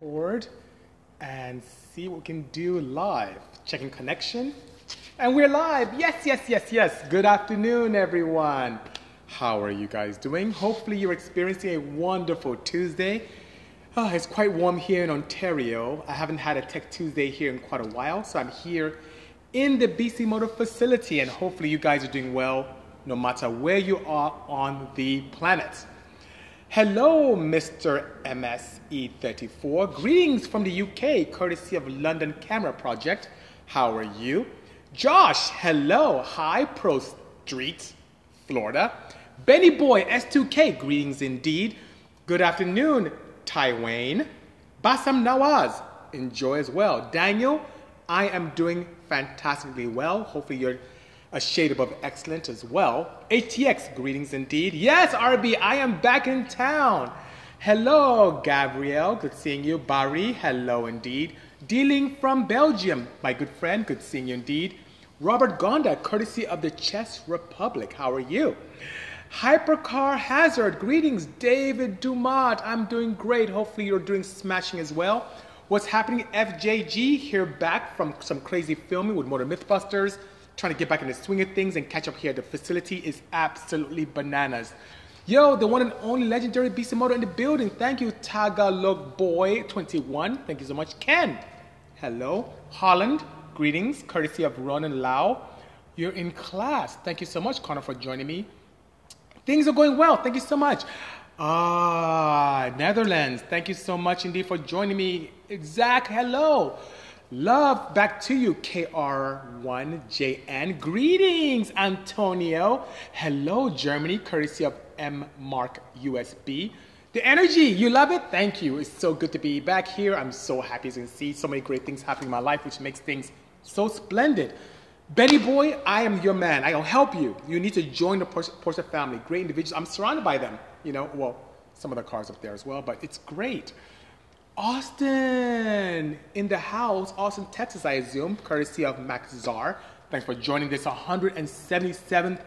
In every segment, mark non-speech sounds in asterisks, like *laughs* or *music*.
board and see what we can do live. Checking connection. And we're live. Yes, yes, yes, yes. Good afternoon, everyone. How are you guys doing? Hopefully, you're experiencing a wonderful Tuesday. Oh, it's quite warm here in Ontario. I haven't had a Tech Tuesday here in quite a while, so I'm here in the Bisimoto facility, and hopefully, you guys are doing well no matter where you are on the planet. Hello, Mr. MSE34. Greetings from the UK, courtesy of London Camera Project. How are you? Josh, hello. Hi, Pro Street, Florida. Benny Boy, S2K, greetings indeed. Good afternoon, Taiwan. Basam Nawaz, enjoy as well. Daniel, I am doing fantastically well. Hopefully, you're a shade above excellent as well. ATX, greetings indeed. Yes, RB, I am back in town. Hello, Gabrielle, good seeing you. Barry, hello indeed. Dealing from Belgium, my good friend, good seeing you indeed. Robert Gonda, courtesy of the Chess Republic, how are you? Hypercar Hazard, greetings, David Dumont. I'm doing great. Hopefully, you're doing smashing as well. What's happening? FJG here back from some crazy filming with Motor Mythbusters trying to get back in the swing of things and catch up here. The facility is absolutely bananas. Yo, the one and only legendary Bisimoto in the building. Thank you, Tagalog Boy 21. Thank you so much. Ken, hello. Holland, greetings, courtesy of Ron and Lau. You're in class. Thank you so much, Connor, for joining me. Things are going well. Thank you so much. Ah, Netherlands. Thank you so much indeed for joining me. Zach, hello. Love back to you, KR1JN. Greetings, Antonio. Hello, Germany, courtesy of M Mark USB. The energy, you love it? Thank you. It's so good to be back here. I'm so happy as you can see so many great things happening in my life, which makes things so splendid. Benny Boy, I am your man. I'll help you. You need to join the Porsche family. Great individuals. I'm surrounded by them. You know, well, some of the cars up there as well, but it's great. Austin in the house, Austin, Texas, I assume, courtesy of Max Czar. Thanks for joining this 177th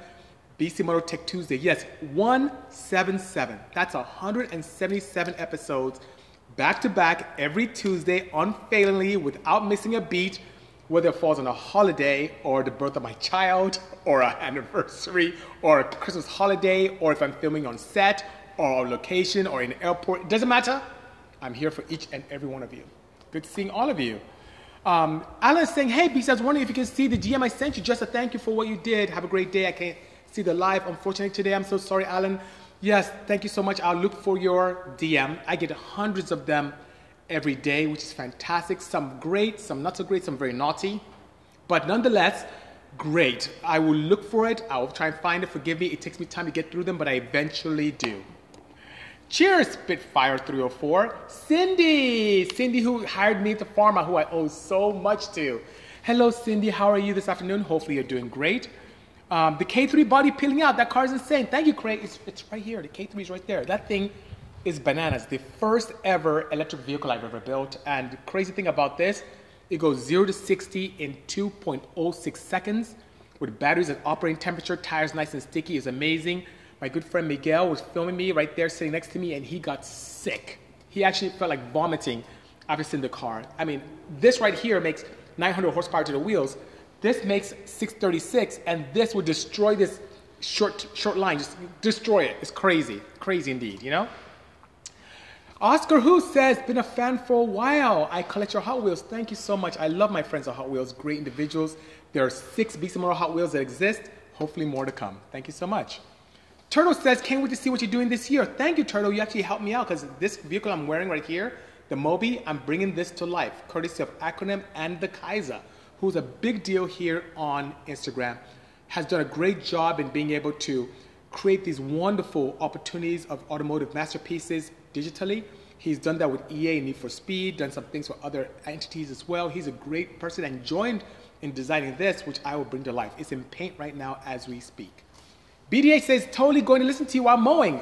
Bisimoto Tech Tuesday. Yes, 177. That's 177 episodes back to back every Tuesday, unfailingly, without missing a beat, whether it falls on a holiday or the birth of my child or an anniversary or a Christmas holiday or if I'm filming on set or on location or in an airport. It doesn't matter. I'm here for each and every one of you. Good seeing all of you. Um, Alan is saying, hey, BC, I was wondering if you can see the DM I sent you just to thank you for what you did. Have a great day. I can't see the live, unfortunately, today. I'm so sorry, Alan. Yes, thank you so much. I'll look for your DM. I get hundreds of them every day, which is fantastic. Some great, some not so great, some very naughty. But nonetheless, great. I will look for it. I will try and find it. Forgive me, it takes me time to get through them, but I eventually do. Cheers, Spitfire 304. Cindy, Cindy who hired me to Pharma, who I owe so much to. Hello, Cindy. How are you this afternoon? Hopefully you're doing great. Um, the K3 body peeling out. That car is insane. Thank you, Craig. It's, it's right here. The K3 is right there. That thing is bananas. The first ever electric vehicle I've ever built. And the crazy thing about this, it goes 0 to 60 in 2.06 seconds with batteries at operating temperature, tires nice and sticky is amazing. My good friend Miguel was filming me right there, sitting next to me, and he got sick. He actually felt like vomiting after seeing the car. I mean, this right here makes 900 horsepower to the wheels. This makes 636, and this would destroy this short short line. Just destroy it. It's crazy, crazy indeed. You know. Oscar Who says, been a fan for a while. I collect your Hot Wheels. Thank you so much. I love my friends at Hot Wheels. Great individuals. There are six Bisimoto Hot Wheels that exist. Hopefully more to come. Thank you so much. Turtle says, can't wait to see what you're doing this year. Thank you, Turtle. You actually helped me out because this vehicle I'm wearing right here, the Moby, I'm bringing this to life, courtesy of Acronym and the Kaiser, who's a big deal here on Instagram, has done a great job in being able to create these wonderful opportunities of automotive masterpieces digitally. He's done that with EA Need for Speed, done some things for other entities as well. He's a great person and joined in designing this, which I will bring to life. It's in paint right now as we speak. BDA says, totally going to listen to you while mowing.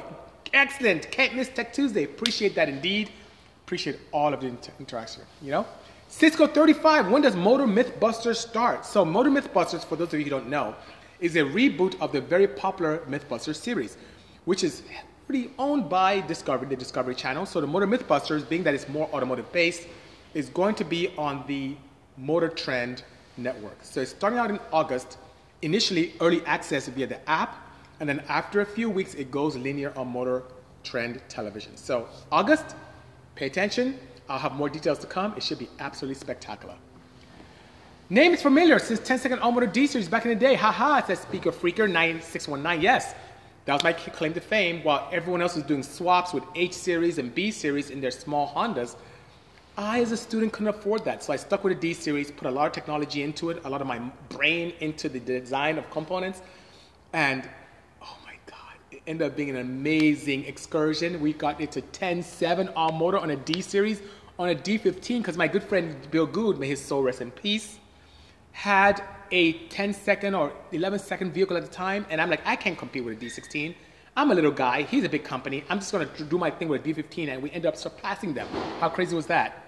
Excellent. Can't miss Tech Tuesday. Appreciate that indeed. Appreciate all of the inter- interaction, you know? Cisco 35, when does Motor Mythbusters start? So, Motor Mythbusters, for those of you who don't know, is a reboot of the very popular Mythbusters series, which is pretty owned by Discovery, the Discovery Channel. So the Motor Mythbusters, being that it's more automotive based, is going to be on the Motor Trend network. So it's starting out in August, initially early access via the app, and then after a few weeks, it goes linear on Motor Trend television. So August, pay attention. I'll have more details to come. It should be absolutely spectacular. Name is familiar since 10 second all motor D series back in the day. Haha, it says Speaker Freaker 9619. Yes, that was my claim to fame. While everyone else was doing swaps with H series and B series in their small Hondas, I, as a student, couldn't afford that. So I stuck with a D series, put a lot of technology into it, a lot of my brain into the design of components. And oh my God, it ended up being an amazing excursion. We got into 10 7 all motor on a D series on a D15 because my good friend Bill Good, may his soul rest in peace had a 10 second or 11 second vehicle at the time, and I'm like, I can't compete with a D16. I'm a little guy, he's a big company. I'm just gonna do my thing with a D15, and we end up surpassing them. How crazy was that?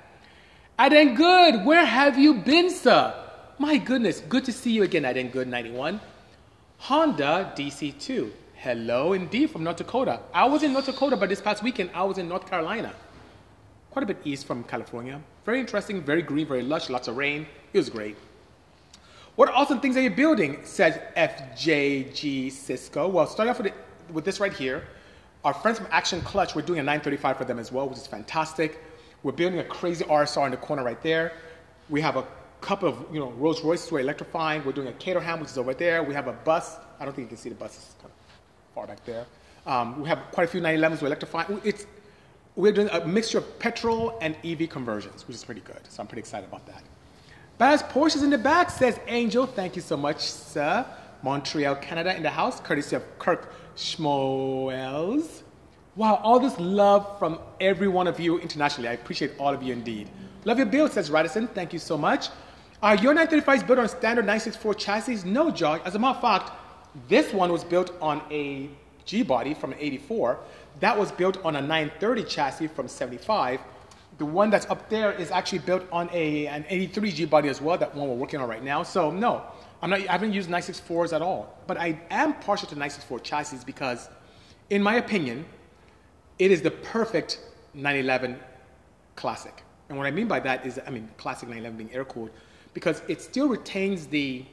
Aden Good, where have you been, sir? My goodness, good to see you again, Aden Good 91. Honda DC2. Hello, indeed, from North Dakota. I was in North Dakota, but this past weekend I was in North Carolina. Quite a bit east from California. Very interesting, very green, very lush, lots of rain. It was great. What awesome things are you building? Says FJG Cisco. Well, starting off with, it, with this right here. Our friends from Action Clutch, we're doing a 935 for them as well, which is fantastic. We're building a crazy RSR in the corner right there. We have a couple of you know Rolls Royces we're electrifying. We're doing a Caterham, which is over there. We have a bus. I don't think you can see the bus. Back there. Um, we have quite a few 911s we're electrifying. It's, we're doing a mixture of petrol and EV conversions, which is pretty good. So I'm pretty excited about that. Baz Porsches in the back, says Angel. Thank you so much, sir. Montreal, Canada in the house, courtesy of Kirk Schmoels. Wow, all this love from every one of you internationally. I appreciate all of you indeed. Love your build, says Radisson. Thank you so much. Are your 935s built on standard 964 chassis? No, Josh. As a matter of fact, this one was built on a G body from 84. That was built on a 930 chassis from 75 the one that's up there is actually built on a, an 83G body as well, that one we're working on right now. So no, I'm not, I haven't used 964s at all. But I am partial to 964 chassis because, in my opinion, it is the perfect 911 classic. And what I mean by that is, I mean, classic 911 being air cooled, because it still retains the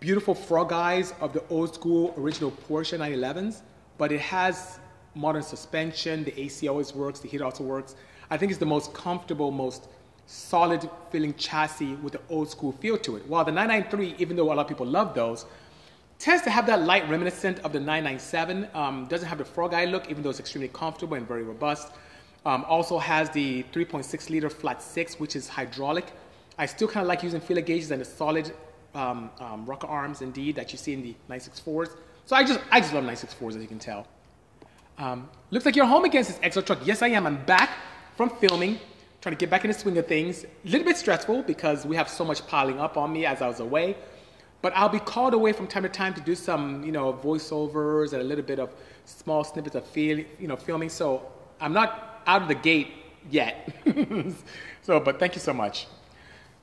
beautiful frog eyes of the old school original Porsche 911s, but it has modern suspension, the AC always works, the heat also works. I think it's the most comfortable, most solid feeling chassis with the old school feel to it. While the 993, even though a lot of people love those, tends to have that light reminiscent of the 997. Um, doesn't have the frog eye look, even though it's extremely comfortable and very robust. Um, also has the 3.6 liter flat six, which is hydraulic. I still kind of like using feeler gauges and the solid um, um, rocker arms, indeed, that you see in the 964s. So I just, I just love 964s, as you can tell. Um, looks like you're home against says Exo Truck. Yes, I am. I'm back from filming, trying to get back in the swing of things. A little bit stressful because we have so much piling up on me as I was away. But I'll be called away from time to time to do some, you know, voiceovers and a little bit of small snippets of feel, you know, filming. So I'm not out of the gate yet. *laughs* so, but thank you so much.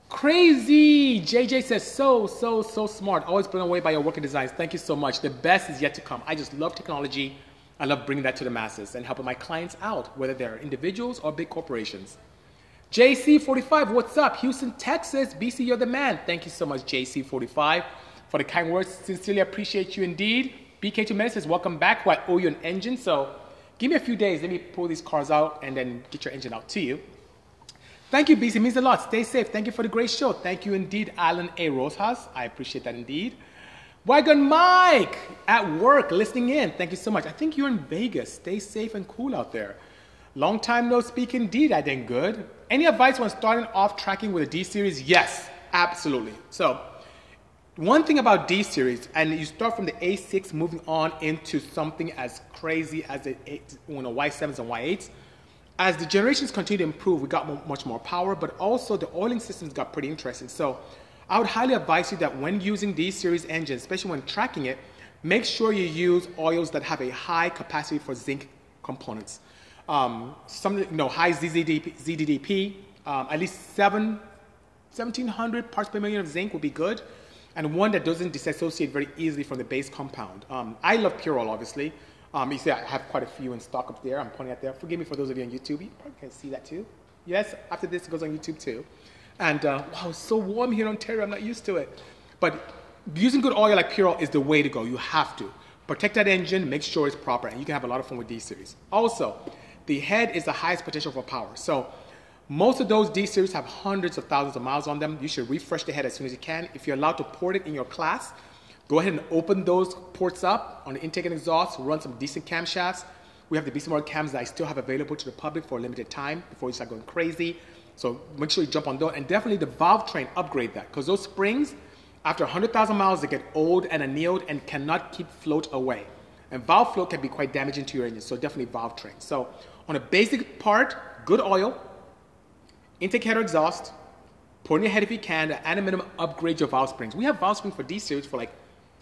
Crazy! JJ says, so, so, so smart. Always blown away by your working designs. Thank you so much. The best is yet to come. I just love technology. I love bringing that to the masses and helping my clients out, whether they're individuals or big corporations. JC45, what's up? Houston, Texas. BC, you're the man. Thank you so much, JC45, for the kind words. Sincerely appreciate you indeed. BK2 Med says, welcome back. I owe oh, you an engine, so give me a few days. Let me pull these cars out and then get your engine out to you. Thank you, BC. It means a lot. Stay safe. Thank you for the great show. Thank you indeed, Alan A. Rosas. I appreciate that indeed. Wagon Mike at work listening in. Thank you so much. I think you're in Vegas. Stay safe and cool out there. Long time no speak indeed, I think good. Any advice when starting off tracking with a D series? Yes, absolutely. So, one thing about D series, and you start from the A6 moving on into something as crazy as the you know, Y7s and Y8s. As the generations continue to improve, we got much more power, but also the oiling systems got pretty interesting. So, I would highly advise you that when using these series engines, especially when tracking it, make sure you use oils that have a high capacity for zinc components. Um, some, you know, high ZZDP, ZDDP, um, at least seven, 1700 parts per million of zinc would be good, and one that doesn't disassociate very easily from the base compound. Um, I love pure oil, obviously. Um, you see, I have quite a few in stock up there. I'm pointing at there. Forgive me for those of you on YouTube. You probably can see that too. Yes, after this, it goes on YouTube too. And uh, wow, it's so warm here in Ontario. I'm not used to it. But using good oil like pure oil is the way to go. You have to. Protect that engine, make sure it's proper, and you can have a lot of fun with D series. Also, the head is the highest potential for power. So most of those D series have hundreds of thousands of miles on them. You should refresh the head as soon as you can. If you're allowed to port it in your class, go ahead and open those ports up on the intake and exhaust, run some decent camshafts. We have the BC cams that I still have available to the public for a limited time before you start going crazy. So make sure you jump on those. And definitely the valve train, upgrade that. Because those springs, after 100,000 miles, they get old and annealed and cannot keep float away. And valve float can be quite damaging to your engine, so definitely valve train. So on a basic part, good oil, intake header exhaust, pour in your head if you can, and a minimum upgrade your valve springs. We have valve springs for D series for like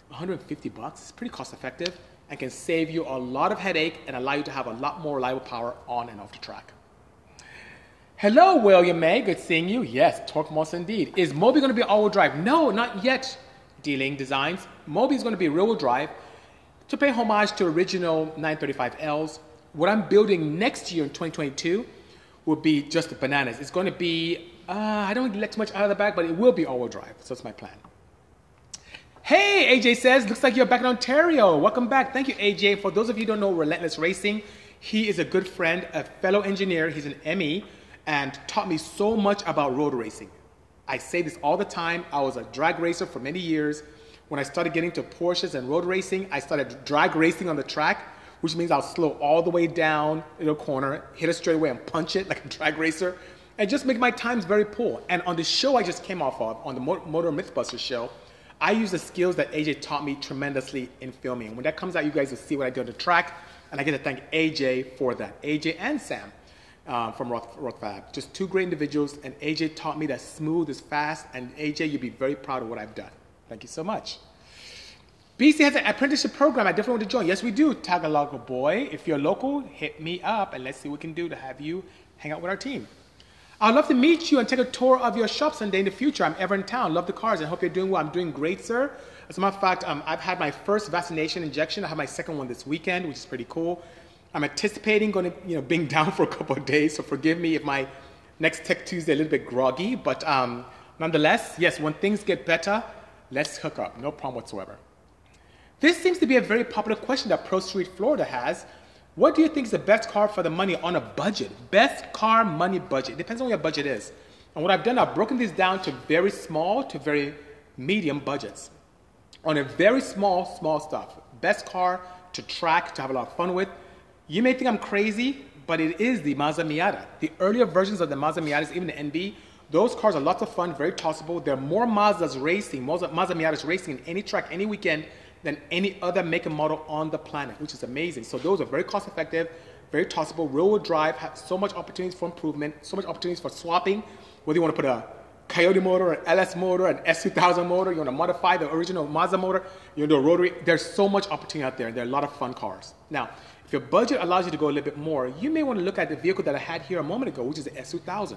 150 bucks. It's pretty cost effective and can save you a lot of headache and allow you to have a lot more reliable power on and off the track. Hello, William May. Good seeing you. Yes, Torque Monster indeed. Is Moby going to be all-wheel drive? No, not yet. Dealing Designs. Moby is going to be rear-wheel drive to pay homage to original 935Ls. What I'm building next year in 2022 will be just the bananas. It's going to be, uh, I don't let too much out of the bag, but it will be all-wheel drive. So that's my plan. Hey, AJ says, looks like you're back in Ontario. Welcome back. Thank you, AJ. For those of you who don't know Relentless Racing, he is a good friend, a fellow engineer. He's an ME and taught me so much about road racing. I say this all the time. I was a drag racer for many years. When I started getting to Porsches and road racing, I started drag racing on the track, which means I'll slow all the way down in a corner, hit a straightaway, and punch it *laughs* like a drag racer, and just make my times very poor. And on the show I just came off of, on the Motor Mythbusters show, I use the skills that AJ taught me tremendously in filming. When that comes out, you guys will see what I do on the track, and I get to thank AJ for that. AJ and Sam um, from Roth, Rothfab. Just two great individuals, and AJ taught me that smooth is fast, and AJ, you'll be very proud of what I've done. Thank you so much. BC has an apprenticeship program I definitely want to join. Yes, we do, Tagalog boy. If you're local, hit me up, and let's see what we can do to have you hang out with our team. I'd love to meet you and take a tour of your shop someday in the future. I'm ever in town. Love the cars I hope you're doing well. I'm doing great, sir. As a matter of fact, um, I've had my first vaccination injection. I have my second one this weekend, which is pretty cool. I'm anticipating going to, you know, being *laughs* down for a couple of days, so forgive me if my next Tech Tuesday a little bit groggy, but um, nonetheless, yes, when things get better, let's hook up. No problem whatsoever. This seems to be a very popular question that Pro Street Florida has. What do you think is the best car for the money on a budget? Best car money budget. Depends on what your budget is. And what I've done, I've broken this down to very small to very medium budgets. On a very small, small stuff. Best car to track, to have a lot of fun with. You may think I'm crazy, but it is the Mazda Miata. The earlier versions of the Mazda Miatas, even the NB, those cars are lots of fun, very tossable. There are more Mazdas racing, Mazda, Mazda Miatas racing in any track, any weekend than any other make and model on the planet, which is amazing. So those are very cost effective, very tossable. Rear-wheel drive have so much opportunities for improvement, so much opportunities for swapping. Whether you want to put a Coyote motor, an LS motor, an S2000 motor, you want to modify the original Mazda motor, you want to do a rotary. There's so much opportunity out there. And there are a lot of fun cars. Now, if your budget allows you to go a little bit more, you may want to look at the vehicle that I had here a moment ago, which is the S2000.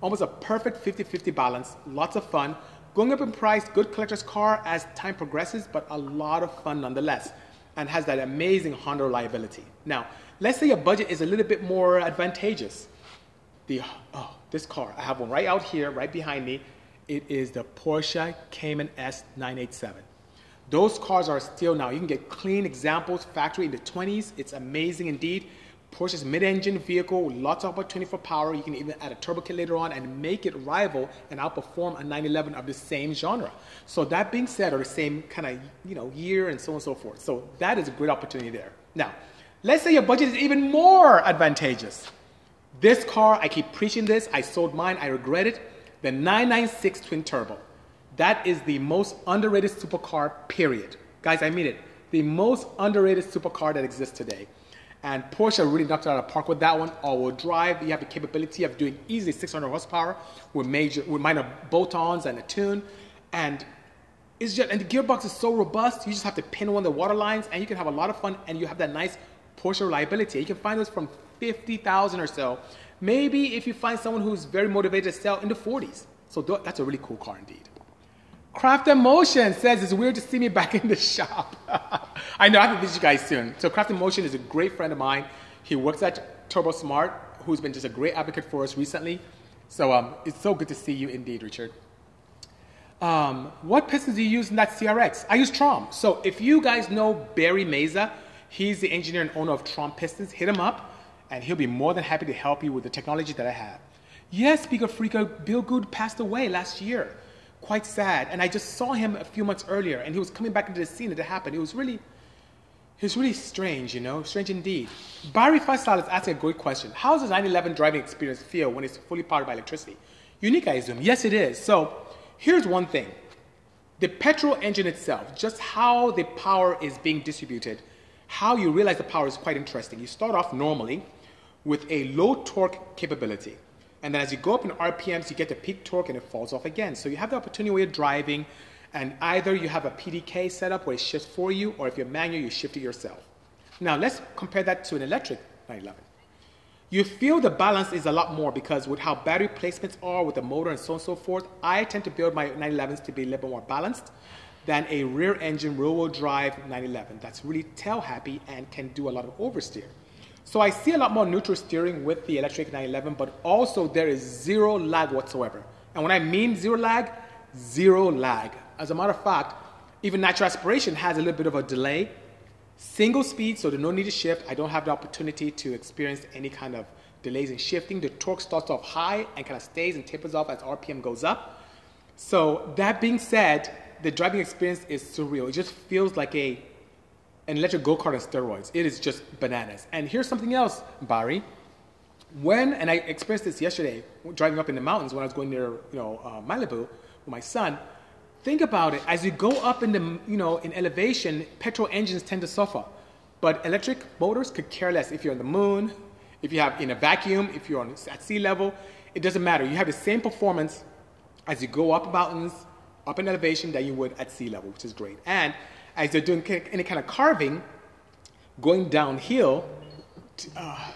Almost a perfect 50-50 balance, lots of fun, Going up in price, good collector's car as time progresses, but a lot of fun nonetheless, and has that amazing Honda reliability. Now, let's say your budget is a little bit more advantageous. The, oh, this car, I have one right out here, right behind me. It is the Porsche Cayman S987. Those cars are still now, you can get clean examples, factory in the 20s. It's amazing indeed. Porsche's mid-engine vehicle lots of opportunity for power. You can even add a turbo kit later on and make it rival and outperform a 911 of the same genre. So that being said, or the same kind of you know year and so on and so forth. So that is a great opportunity there. Now, let's say your budget is even more advantageous. This car, I keep preaching this. I sold mine. I regret it. The 996 twin turbo. That is the most underrated supercar. Period, guys. I mean it. The most underrated supercar that exists today. And Porsche really knocked it out of the park with that one. All-wheel drive, you have the capability of doing easily 600 horsepower with major, with minor bolt-ons and a tune. And it's just, and the gearbox is so robust, you just have to pin one of the water lines, and you can have a lot of fun, and you have that nice Porsche reliability. You can find those from 50,000 or so. Maybe if you find someone who's very motivated to sell in the 40s. So that's a really cool car indeed. Craft Emotion says it's weird to see me back *laughs* in the shop. I know I have to visit you guys soon. So Craft Emotion is a great friend of mine. He works at Turbosmart, who's been just a great advocate for us recently. So um, it's so good to see you indeed, Richard. Um, what pistons do you use in that CRX? I use Trom. So if you guys know Barry Meza, he's the engineer and owner of Trom Pistons. Hit him up, and he'll be more than happy to help you with the technology that I have. Yes, Speaker Freaker, Bill Good passed away last year. Quite sad. And I just saw him a few months earlier, and he was coming back into the scene that it happened. It was really, it was really strange, you know, strange indeed. Barry Faisal is asking a great question. How does the 911 driving experience feel when it's fully powered by electricity? Unique, I assume. Yes, it is. So Here's one thing the petrol engine itself, just how the power is being distributed, how you realize the power is quite interesting. You start off normally with a low torque capability. And then as you go up in RPMs, you get the peak torque and it falls off again. So you have the opportunity where you're driving, and either you have a PDK setup where it shifts for you, or if you're manual, you shift it yourself. Now let's compare that to an electric 911 you feel the balance is a lot more because with how battery placements are with the motor and so on and so forth, I tend to build my 911s to be a little bit more balanced than a rear engine rear wheel drive 911 that's really tail happy and can do a lot of oversteer. So I see a lot more neutral steering with the electric 911, but also there is zero lag whatsoever. And when I mean zero lag, zero lag. As a matter of fact, even natural aspiration has a little bit of a delay Single speed, so there's no need to shift. I don't have the opportunity to experience any kind of delays in shifting. The torque starts off high and kind of stays and tapers off as RPM goes up. So that being said, the driving experience is surreal. It just feels like a an electric go-kart on steroids. It is just bananas. And here's something else, Barry. When, and I experienced this yesterday, driving up in the mountains when I was going near, you know, uh, Malibu with my son, Think about it. As you go up in the, you know, in elevation, petrol engines tend to suffer. But electric motors could care less if you're on the moon, if you have in a vacuum, if you're on, at sea level. It doesn't matter. You have the same performance as you go up mountains, up in elevation that you would at sea level, which is great. And as you're doing any kind of carving, going downhill, uh,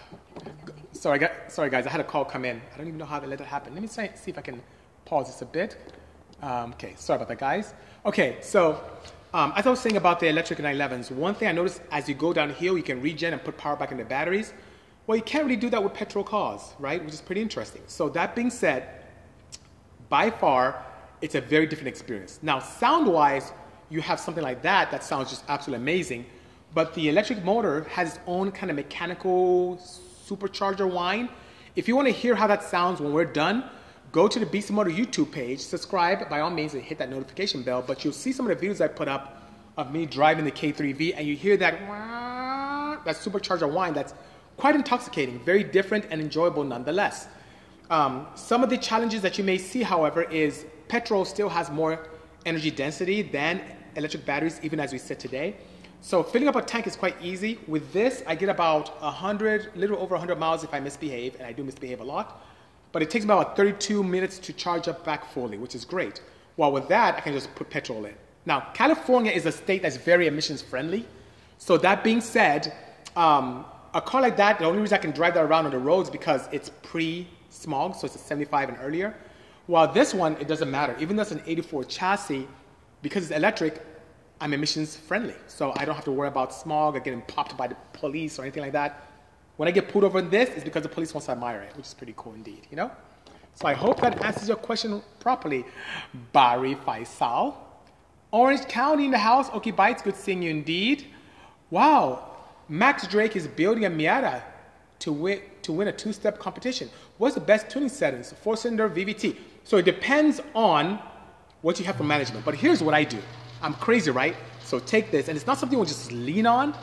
sorry, sorry guys, I had a call come in. I don't even know how to let that happen. Let me see if I can pause this a bit. Um, okay, sorry about that, guys. Okay, so um, as I was saying about the electric 911s, one thing I noticed as you go downhill, you can regen and put power back in the batteries. Well, you can't really do that with petrol cars, right? Which is pretty interesting. So that being said, by far, it's a very different experience. Now, sound-wise, you have something like that that sounds just absolutely amazing, but the electric motor has its own kind of mechanical supercharger whine. If you want to hear how that sounds when we're done, go to the Bisimoto YouTube page, subscribe by all means, and hit that notification bell. But you'll see some of the videos I put up of me driving the K3V, and you hear that that supercharger whine that's quite intoxicating, very different and enjoyable nonetheless. Um, some of the challenges that you may see, however, is petrol still has more energy density than electric batteries, even as we sit today. So filling up a tank is quite easy. With this, I get about 100, little over 100 miles if I misbehave, and I do misbehave a lot. But it takes me about 32 minutes to charge up back fully, which is great. While with that, I can just put petrol in. Now, California is a state that's very emissions friendly. So that being said, um, a car like that, the only reason I can drive that around on the roads because it's pre-smog, so it's a 75 and earlier. While this one, it doesn't matter. Even though it's an 84 chassis, because it's electric, I'm emissions friendly. So I don't have to worry about smog or getting popped by the police or anything like that. When I get pulled over in this, it's because the police wants to admire it, which is pretty cool indeed, you know? So I hope that answers your question properly. Barry Faisal. Orange County in the house. Okay, Bites, good seeing you indeed. Wow, Max Drake is building a Miata to win, to win a two-step competition. What's the best tuning settings? Four-cylinder VVT. So it depends on what you have for management. But here's what I do. I'm crazy, right? So take this, and it's not something we'll just lean on,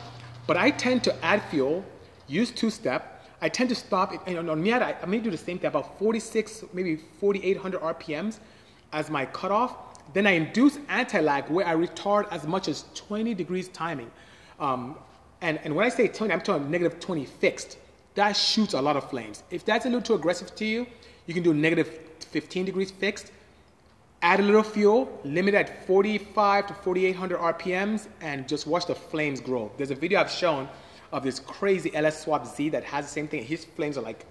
but I tend to add fuel use two-step. I tend to stop, and on Miata, I may do the same thing, about 46, maybe 4,800 RPMs as my cutoff. Then I induce anti-lag where I retard as much as 20 degrees timing. Um, and, and when I say 20, I'm talking negative 20 fixed. That shoots a lot of flames. If that's a little too aggressive to you, you can do negative 15 degrees fixed. Add a little fuel, limit at 45 to 4,800 RPMs, and just watch the flames grow. There's a video I've shown of this crazy LS Swap Z that has the same thing. His flames are like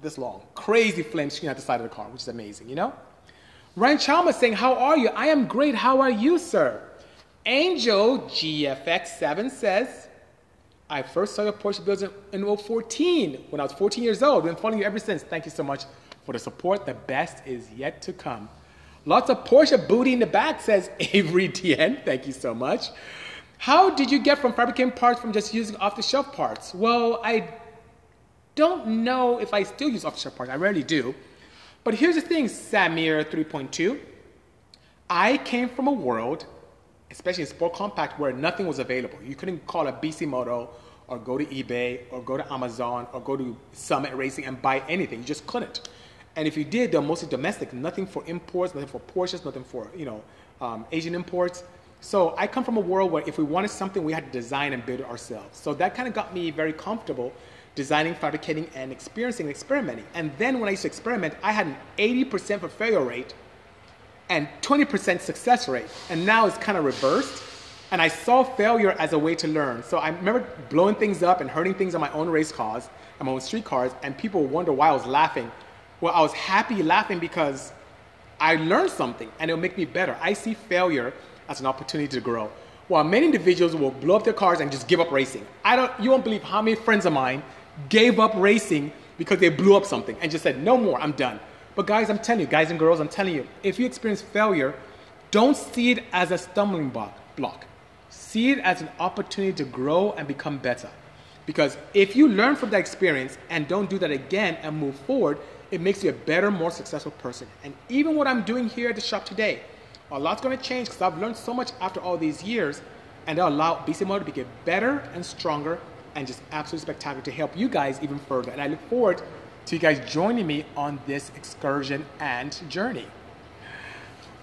this long. Crazy flames shooting out the side of the car, which is amazing, you know? Ryan Chalmers saying, How are you? I am great. How are you, sir? Angel GFX7 says, I first saw your Porsche builds in, in 014 when I was 14 years old. Been following you ever since. Thank you so much for the support. The best is yet to come. Lots of Porsche booty in the back, says Avery DN. Thank you so much. How did you get from fabricating parts from just using off the shelf parts? Well, I don't know if I still use off the shelf parts. I rarely do. But here's the thing, Samir 3.2. I came from a world, especially in Sport Compact, where nothing was available. You couldn't call a Bisimoto or go to eBay or go to Amazon or go to Summit Racing and buy anything. You just couldn't. And if you did, they're mostly domestic, nothing for imports, nothing for Porsches, nothing for you know um, Asian imports. So I come from a world where if we wanted something, we had to design and build it ourselves. So that kind of got me very comfortable designing, fabricating, and experiencing experimenting. And then when I used to experiment, I had an 80% for failure rate and 20% success rate. And now it's kind of reversed. And I saw failure as a way to learn. So I remember blowing things up and hurting things on my own race cars and my own street cars, and people wonder why I was laughing well, I was happy laughing because I learned something and it'll make me better. I see failure as an opportunity to grow. While many individuals will blow up their cars and just give up racing. I don't, you won't believe how many friends of mine gave up racing because they blew up something and just said, no more, I'm done. But guys, I'm telling you, guys and girls, I'm telling you, if you experience failure, don't see it as a stumbling block. See it as an opportunity to grow and become better. Because if you learn from that experience and don't do that again and move forward, it makes you a better, more successful person. And even what I'm doing here at the shop today, a lot's going to change because I've learned so much after all these years, and it'll allow Bisimoto to get better and stronger and just absolutely spectacular to help you guys even further. And I look forward to you guys joining me on this excursion and journey.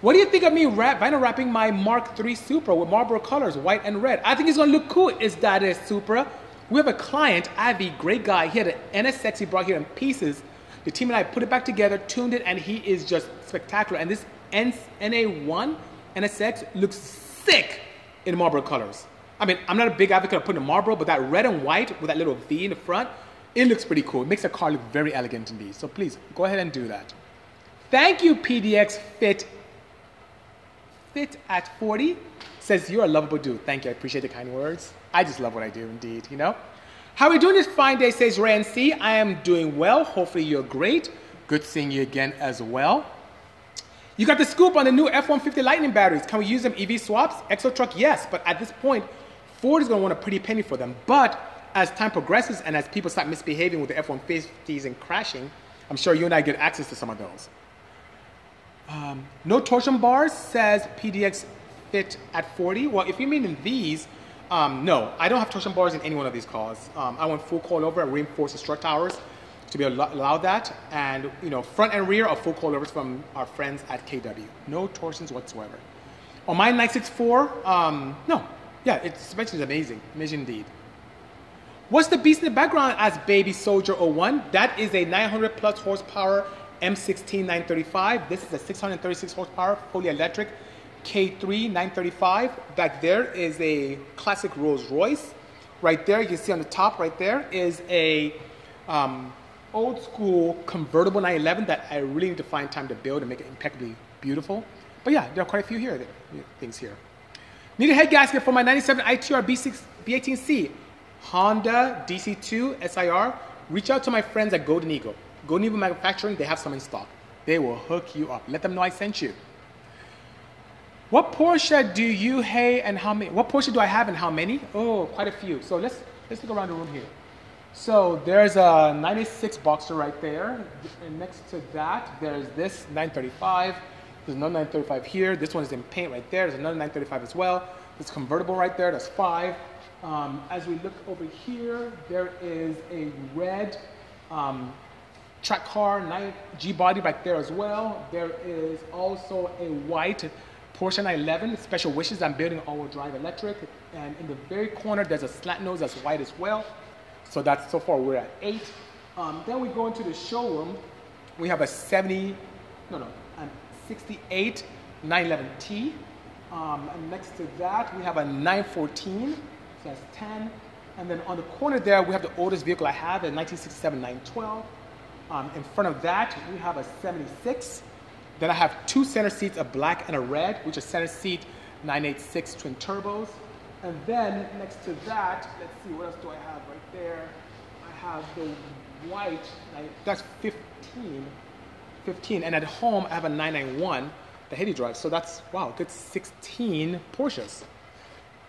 What do you think of me wrap, vinyl wrapping my Mark III Supra with Marlboro colors, white and red? I think it's gonna look cool. Is that a Supra? We have a client, Ivy, great guy. He had an NSX he brought here in pieces the team and I put it back together, tuned it, and he is just spectacular. And this NA1 NSX looks sick in Marlboro colors. I mean, I'm not a big advocate of putting a Marlboro, but that red and white with that little V in the front, it looks pretty cool. It makes a car look very elegant indeed. So please go ahead and do that. Thank you, PDX Fit. Fit at 40 says you're a lovable dude. Thank you. I appreciate the kind words. I just love what I do, indeed. You know. How are we doing this fine day, says Ran C. I am doing well. Hopefully you're great. Good seeing you again as well. You got the scoop on the new F-150 Lightning batteries. Can we use them EV swaps? Exo truck, yes. But at this point, Ford is going to want a pretty penny for them. But as time progresses and as people start misbehaving with the F-150s and crashing, I'm sure you and I get access to some of those. Um, no torsion bars, says PDX Fit at 40. Well, if you mean in these, um, no, I don't have torsion bars in any one of these cars. Um, I went full coilover and reinforced strut towers to be to allow that. And, you know, front and rear are full coilovers from our friends at KW. No torsions whatsoever. On my 964, um, no. Yeah, its suspension is amazing. Amazing indeed. What's the beast in the background as Baby Soldier 01? That is a 900 plus horsepower M16 935. This is a 636 horsepower, fully electric K3 935. Back there is a classic Rolls Royce. Right there, you can see on the top right there is a um, old school convertible 911 that I really need to find time to build and make it impeccably beautiful. But yeah, there are quite a few here, things here. Need a head gasket for my 97 ITR B6, B18C. Honda DC2 SIR. Reach out to my friends at Golden Eagle. Golden Eagle Manufacturing, they have some in stock. They will hook you up. Let them know I sent you. What Porsche do you have and how many? What Porsche do I have and how many? Oh, quite a few. So let's let's look around the room here. So there's a 96 Boxster right there. And next to that, there's this 935. There's another 935 here. This one is in paint right there. There's another 935 as well. This convertible right there, that's five. Um, as we look over here, there is a red um, track car, 9G body right there as well. There is also a white Porsche 911, Special Wishes, I'm building all-wheel drive electric. And in the very corner, there's a slat nose that's white as well. So that's so far we're at eight. Um, then we go into the showroom. We have a 70, no, no, a 68 911T. Um, and next to that, we have a 914, so that's 10. And then on the corner there, we have the oldest vehicle I have, a 1967 912. Um, in front of that, we have a 76 Then I have two center seats, a black and a red, which is center seat 986 twin turbos. And then next to that, let's see, what else do I have right there? I have the white, that's 15. 15. And at home, I have a 991, the Hedy drive. So that's, wow, good 16 Porsches.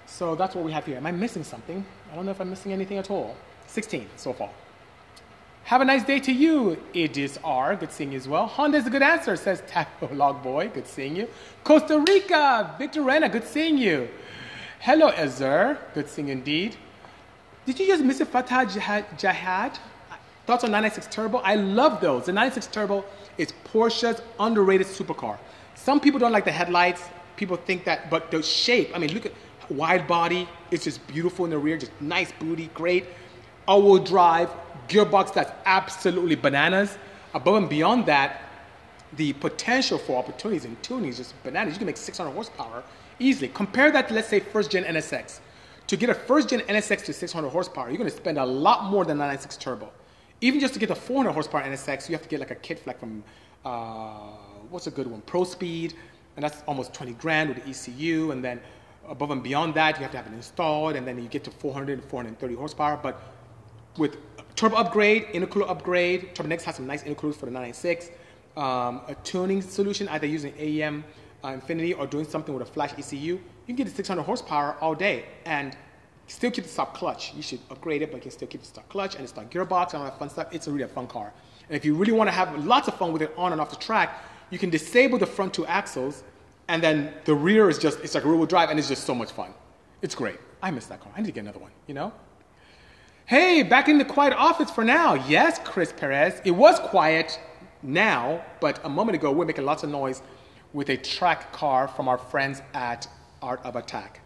So that's what we have here. Am I missing something? I don't know if I'm missing anything at all. 16 so far. Have a nice day to you, Idis R. Good seeing you as well. Honda is a good answer, says Taco Log Boy. Good seeing you. Costa Rica, Victor Rena. Good seeing you. Hello, Ezer. Good seeing you indeed. Did you just miss a Fatah Jihad? Thoughts on 996 Turbo? I love those. The 996 Turbo is Porsche's underrated supercar. Some people don't like the headlights. People think that, but the shape, I mean, look at wide body. It's just beautiful in the rear, just nice booty, great. All-wheel drive, gearbox that's absolutely bananas. Above and beyond that, the potential for opportunities in tuning is just bananas. You can make 600 horsepower easily. Compare that to, let's say, first gen NSX. To get a first gen NSX to 600 horsepower, you're going to spend a lot more than 996 turbo. Even just to get the 400 horsepower NSX, you have to get like a kit like from, uh, what's a good one? Pro Speed, and that's almost 20 grand with the ECU. And then above and beyond that, you have to have it installed, and then you get to 400 and 430 horsepower. But with turbo upgrade, intercooler upgrade. Turbo Next has some nice intercoolers for the 996. Um, a tuning solution, either using AEM uh, Infinity or doing something with a flash ECU. You can get the 600 horsepower all day and still keep the stock clutch. You should upgrade it, but you can still keep the stock clutch and the stock gearbox and all that fun stuff. It's a really a fun car. And if you really want to have lots of fun with it on and off the track, you can disable the front two axles, and then the rear is just, it's like rear wheel drive, and it's just so much fun. It's great. I miss that car. I need to get another one, you know? Hey, back in the quiet office for now. Yes, Chris Perez. It was quiet now, but a moment ago we are making lots of noise with a track car from our friends at Art of Attack.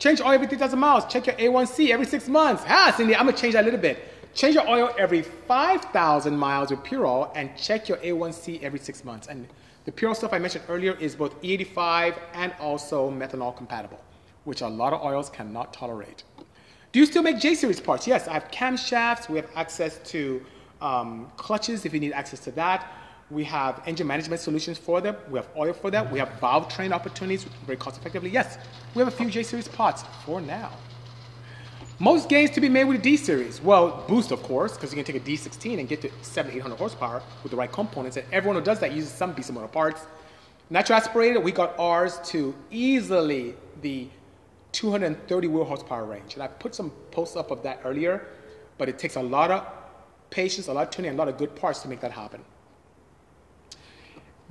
Change oil every 3,000 miles. Check your A1C every six months. Ah, Cindy, I'm gonna change that a little bit. Change your oil every 5,000 miles with Pure Oil and check your A1C every six months. And the Pure Oil stuff I mentioned earlier is both E85 and also methanol compatible, which a lot of oils cannot tolerate. Do you still make J-series parts? Yes, I have camshafts. We have access to um, clutches if you need access to that. We have engine management solutions for them. We have oil for that. We have valve train opportunities very cost effectively. Yes, we have a few J-series parts for now. Most gains to be made with a D-series. Well, boost, of course, because you can take a D16 and get to 700, 800 horsepower with the right components. And everyone who does that uses some Bisimoto parts. Natural aspirated, we got ours to easily the 230 wheel horsepower range. And I put some posts up of that earlier, but it takes a lot of patience, a lot of tuning, a lot of good parts to make that happen.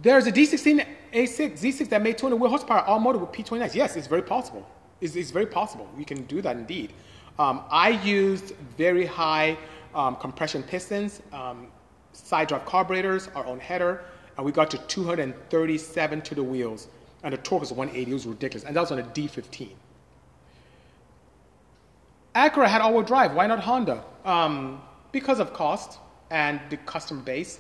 There's a D16 A6, Z6 that made 200 wheel horsepower all motor with P29s. Yes, it's very possible. It's, it's very possible. We can do that indeed. Um, I used very high um, compression pistons, um, side drive carburetors, our own header, and we got to 237 to the wheels. And the torque was 180. It was ridiculous. And that was on a D15. Acura had all-wheel drive. Why not Honda? Um, because of cost and the customer base.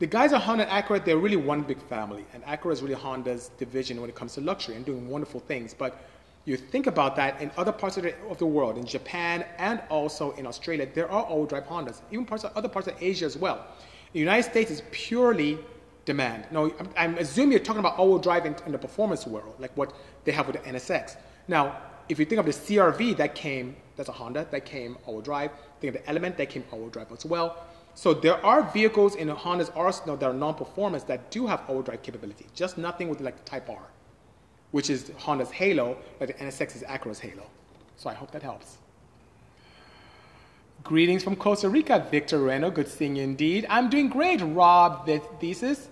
The guys at Honda and Acura, they're really one big family. And Acura is really Honda's division when it comes to luxury and doing wonderful things. But you think about that in other parts of the, of the world, in Japan and also in Australia, there are all-wheel drive Hondas, even parts of other parts of Asia as well. The United States is purely demand. Now, I'm, I'm assuming you're talking about all-wheel drive in, in the performance world, like what they have with the NSX. Now, if you think of the CRV that came, that's a Honda, that came all-wheel drive. Think of the Element that came all-wheel drive as well. So there are vehicles in Honda's arsenal that are non-performance that do have all-wheel drive capability, just nothing with like the Type R, which is Honda's Halo, but the NSX is Acura's Halo. So I hope that helps. Greetings from Costa Rica, Victor Reno. Good seeing you indeed. I'm doing great, Rob This Thesis.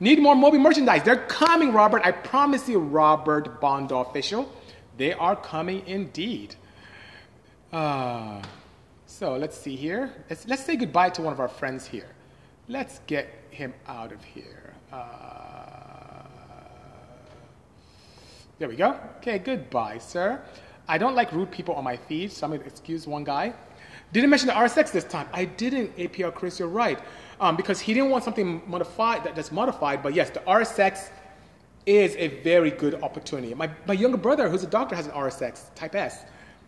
Need more Moby merchandise. They're coming, Robert. I promise you, Robert Bondo official. They are coming indeed. Uh, so let's see here. Let's, let's say goodbye to one of our friends here. Let's get him out of here. Uh, there we go. Okay, goodbye, sir. I don't like rude people on my feed, so I'm going to excuse one guy. Didn't mention the RSX this time. I didn't, APR Chris, you're right. Um, because he didn't want something modified that, that's modified, but yes, the RSX is a very good opportunity. My, my younger brother, who's a doctor, has an RSX Type S.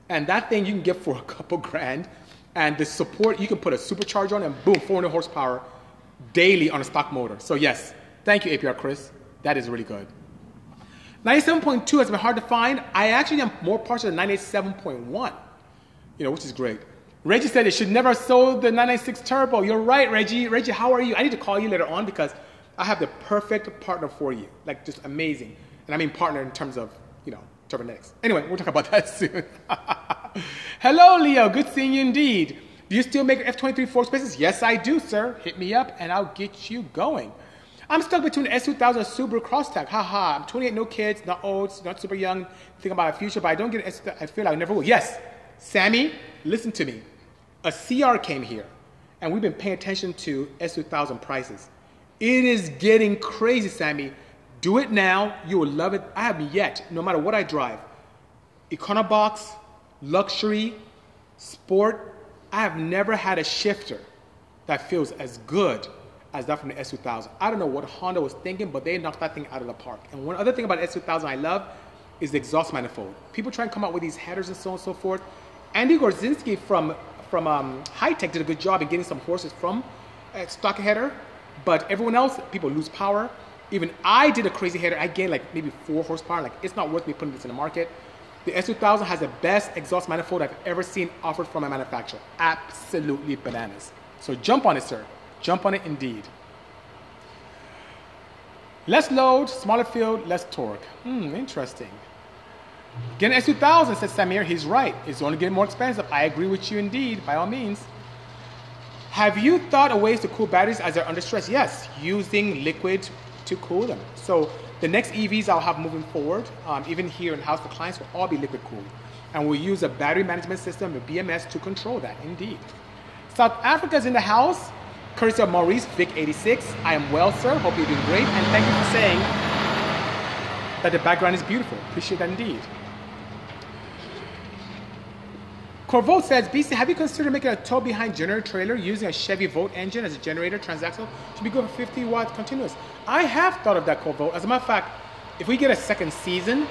And that thing you can get for *laughs* a couple grand. And the support, you can put a supercharger on and boom, 400 horsepower daily on a stock motor. So, yes, Thank you, APR Chris. That is really good. 97.2 has been hard to find. I actually am more partial to 97.1, you know, which is great. Reggie said it should never have sold the 996 Turbo. You're right, Reggie. Reggie, how are you? I need to call you later on because I have the perfect partner for you. Like, just amazing. And I mean partner in terms of, you know, Turbonetics. Anyway, we'll talk about *laughs* that soon. Hello, Leo. Good seeing you indeed. Do you still make F23 four spaces? Yes, I do, sir. Hit me up and I'll get you going. I'm stuck between S2000 and Subaru Crosstrek. Haha, I'm 28, no kids, not old, not super young, thinking about a future, but I don't get it. I feel like I never will. Yes, Sammy, listen to me. A CR came here, and we've been paying attention to S2000 prices. It is getting crazy, Sammy. Do it now. You will love it. I haven't yet, no matter what I drive. Econobox, luxury, sport. I have never had a shifter that feels as good as that from the S2000. I don't know what Honda was thinking, but they knocked that thing out of the park. And one other thing about S2000 I love is the exhaust manifold. People try and come out with these headers and so on and so forth. Andy Gorzinski from from um, Hi-Tech did a good job in getting some horses from a stock header, but everyone else, people lose power. Even I did a crazy header. I gained like maybe four horsepower. Like it's not worth me putting this in the market. The S2000 has the best exhaust manifold I've ever seen offered from a manufacturer. Absolutely bananas. So jump on it, sir. Jump on it indeed. Less load, smaller field, less torque. Hmm, interesting. Get an S2000, says Samir. He's right. It's only getting more expensive. I agree with you indeed, by all means. Have you thought of ways to cool batteries as they're under stress? Yes, using liquid to cool them. So the next EVs I'll have moving forward, um, even here in house the clients, will all be liquid cooled. And we'll use a battery management system, a BMS, to control that, indeed. South Africa's in the house courtesy of Maurice Vic86. I am well, sir. Hope you're doing great. And thank you for saying that the background is beautiful. Appreciate that indeed. Corvo says, BC, have you considered making a tow behind generator trailer using a Chevy Volt engine as a generator transaxle? Should be good for 50 watts continuous. I have thought of that, Corvo. As a matter of fact, if we get a second season,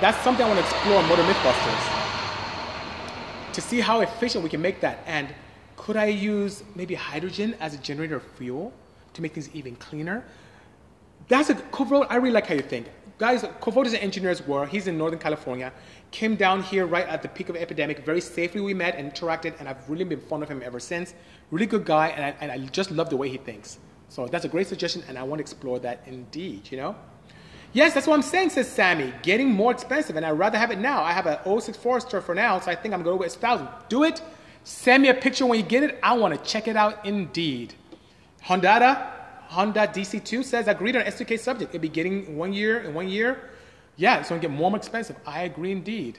that's something I want to explore on Motor Mythbusters to see how efficient we can make that. And could I use maybe hydrogen as a generator fuel to make things even cleaner? That's a Kovro. I really like how you think. Guys, Kovro is an engineer's war. He's in Northern California. Came down here right at the peak of the epidemic. Very safely we met and interacted, and I've really been fond of him ever since. Really good guy, and I, and I just love the way he thinks. So that's a great suggestion, and I want to explore that indeed, you know? Yes, that's what I'm saying, says Sammy. Getting more expensive, and I'd rather have it now. I have an 06 Forester for now, so I think I'm going to go with 1000 Do it Send me a picture when you get it. I want to check it out indeed. Honda, Honda DC2 says, agreed on S2K subject. It'll be getting one year in one year. Yeah, it's going to get more more expensive. I agree indeed.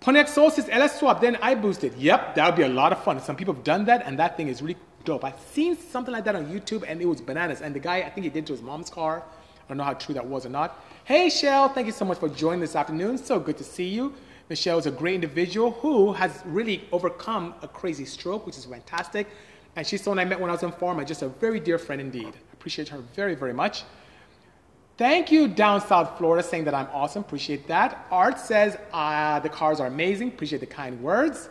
Pontiac Soul says LS swap, then I boosted. Yep, that would be a lot of fun. Some people have done that, and that thing is really dope. I've seen something like that on YouTube, and it was bananas. And the guy, I think he did to his mom's car. I don't know how true that was or not. Hey, Shell, thank you so much for joining this afternoon. So good to see you. Michelle is a great individual who has really overcome a crazy stroke, which is fantastic. And she's someone I met when I was in pharma, just a very dear friend indeed. I appreciate her very, very much. Thank you, down South Florida, saying that I'm awesome. Appreciate that. Art says uh, the cars are amazing. Appreciate the kind words.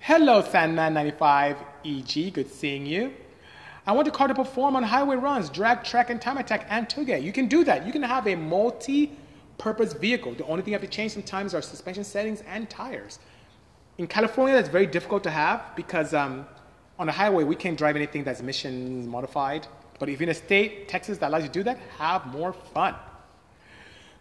Hello, Sandman95 EG. Good seeing you. I want the car to perform on highway runs, drag, track, and time attack, and Touge. You can do that. You can have a multi purpose vehicle. The only thing you have to change sometimes are suspension settings and tires. In California, that's very difficult to have because um, on the highway, we can't drive anything that's emissions modified. But if you're in a state, Texas, that allows you to do that, have more fun.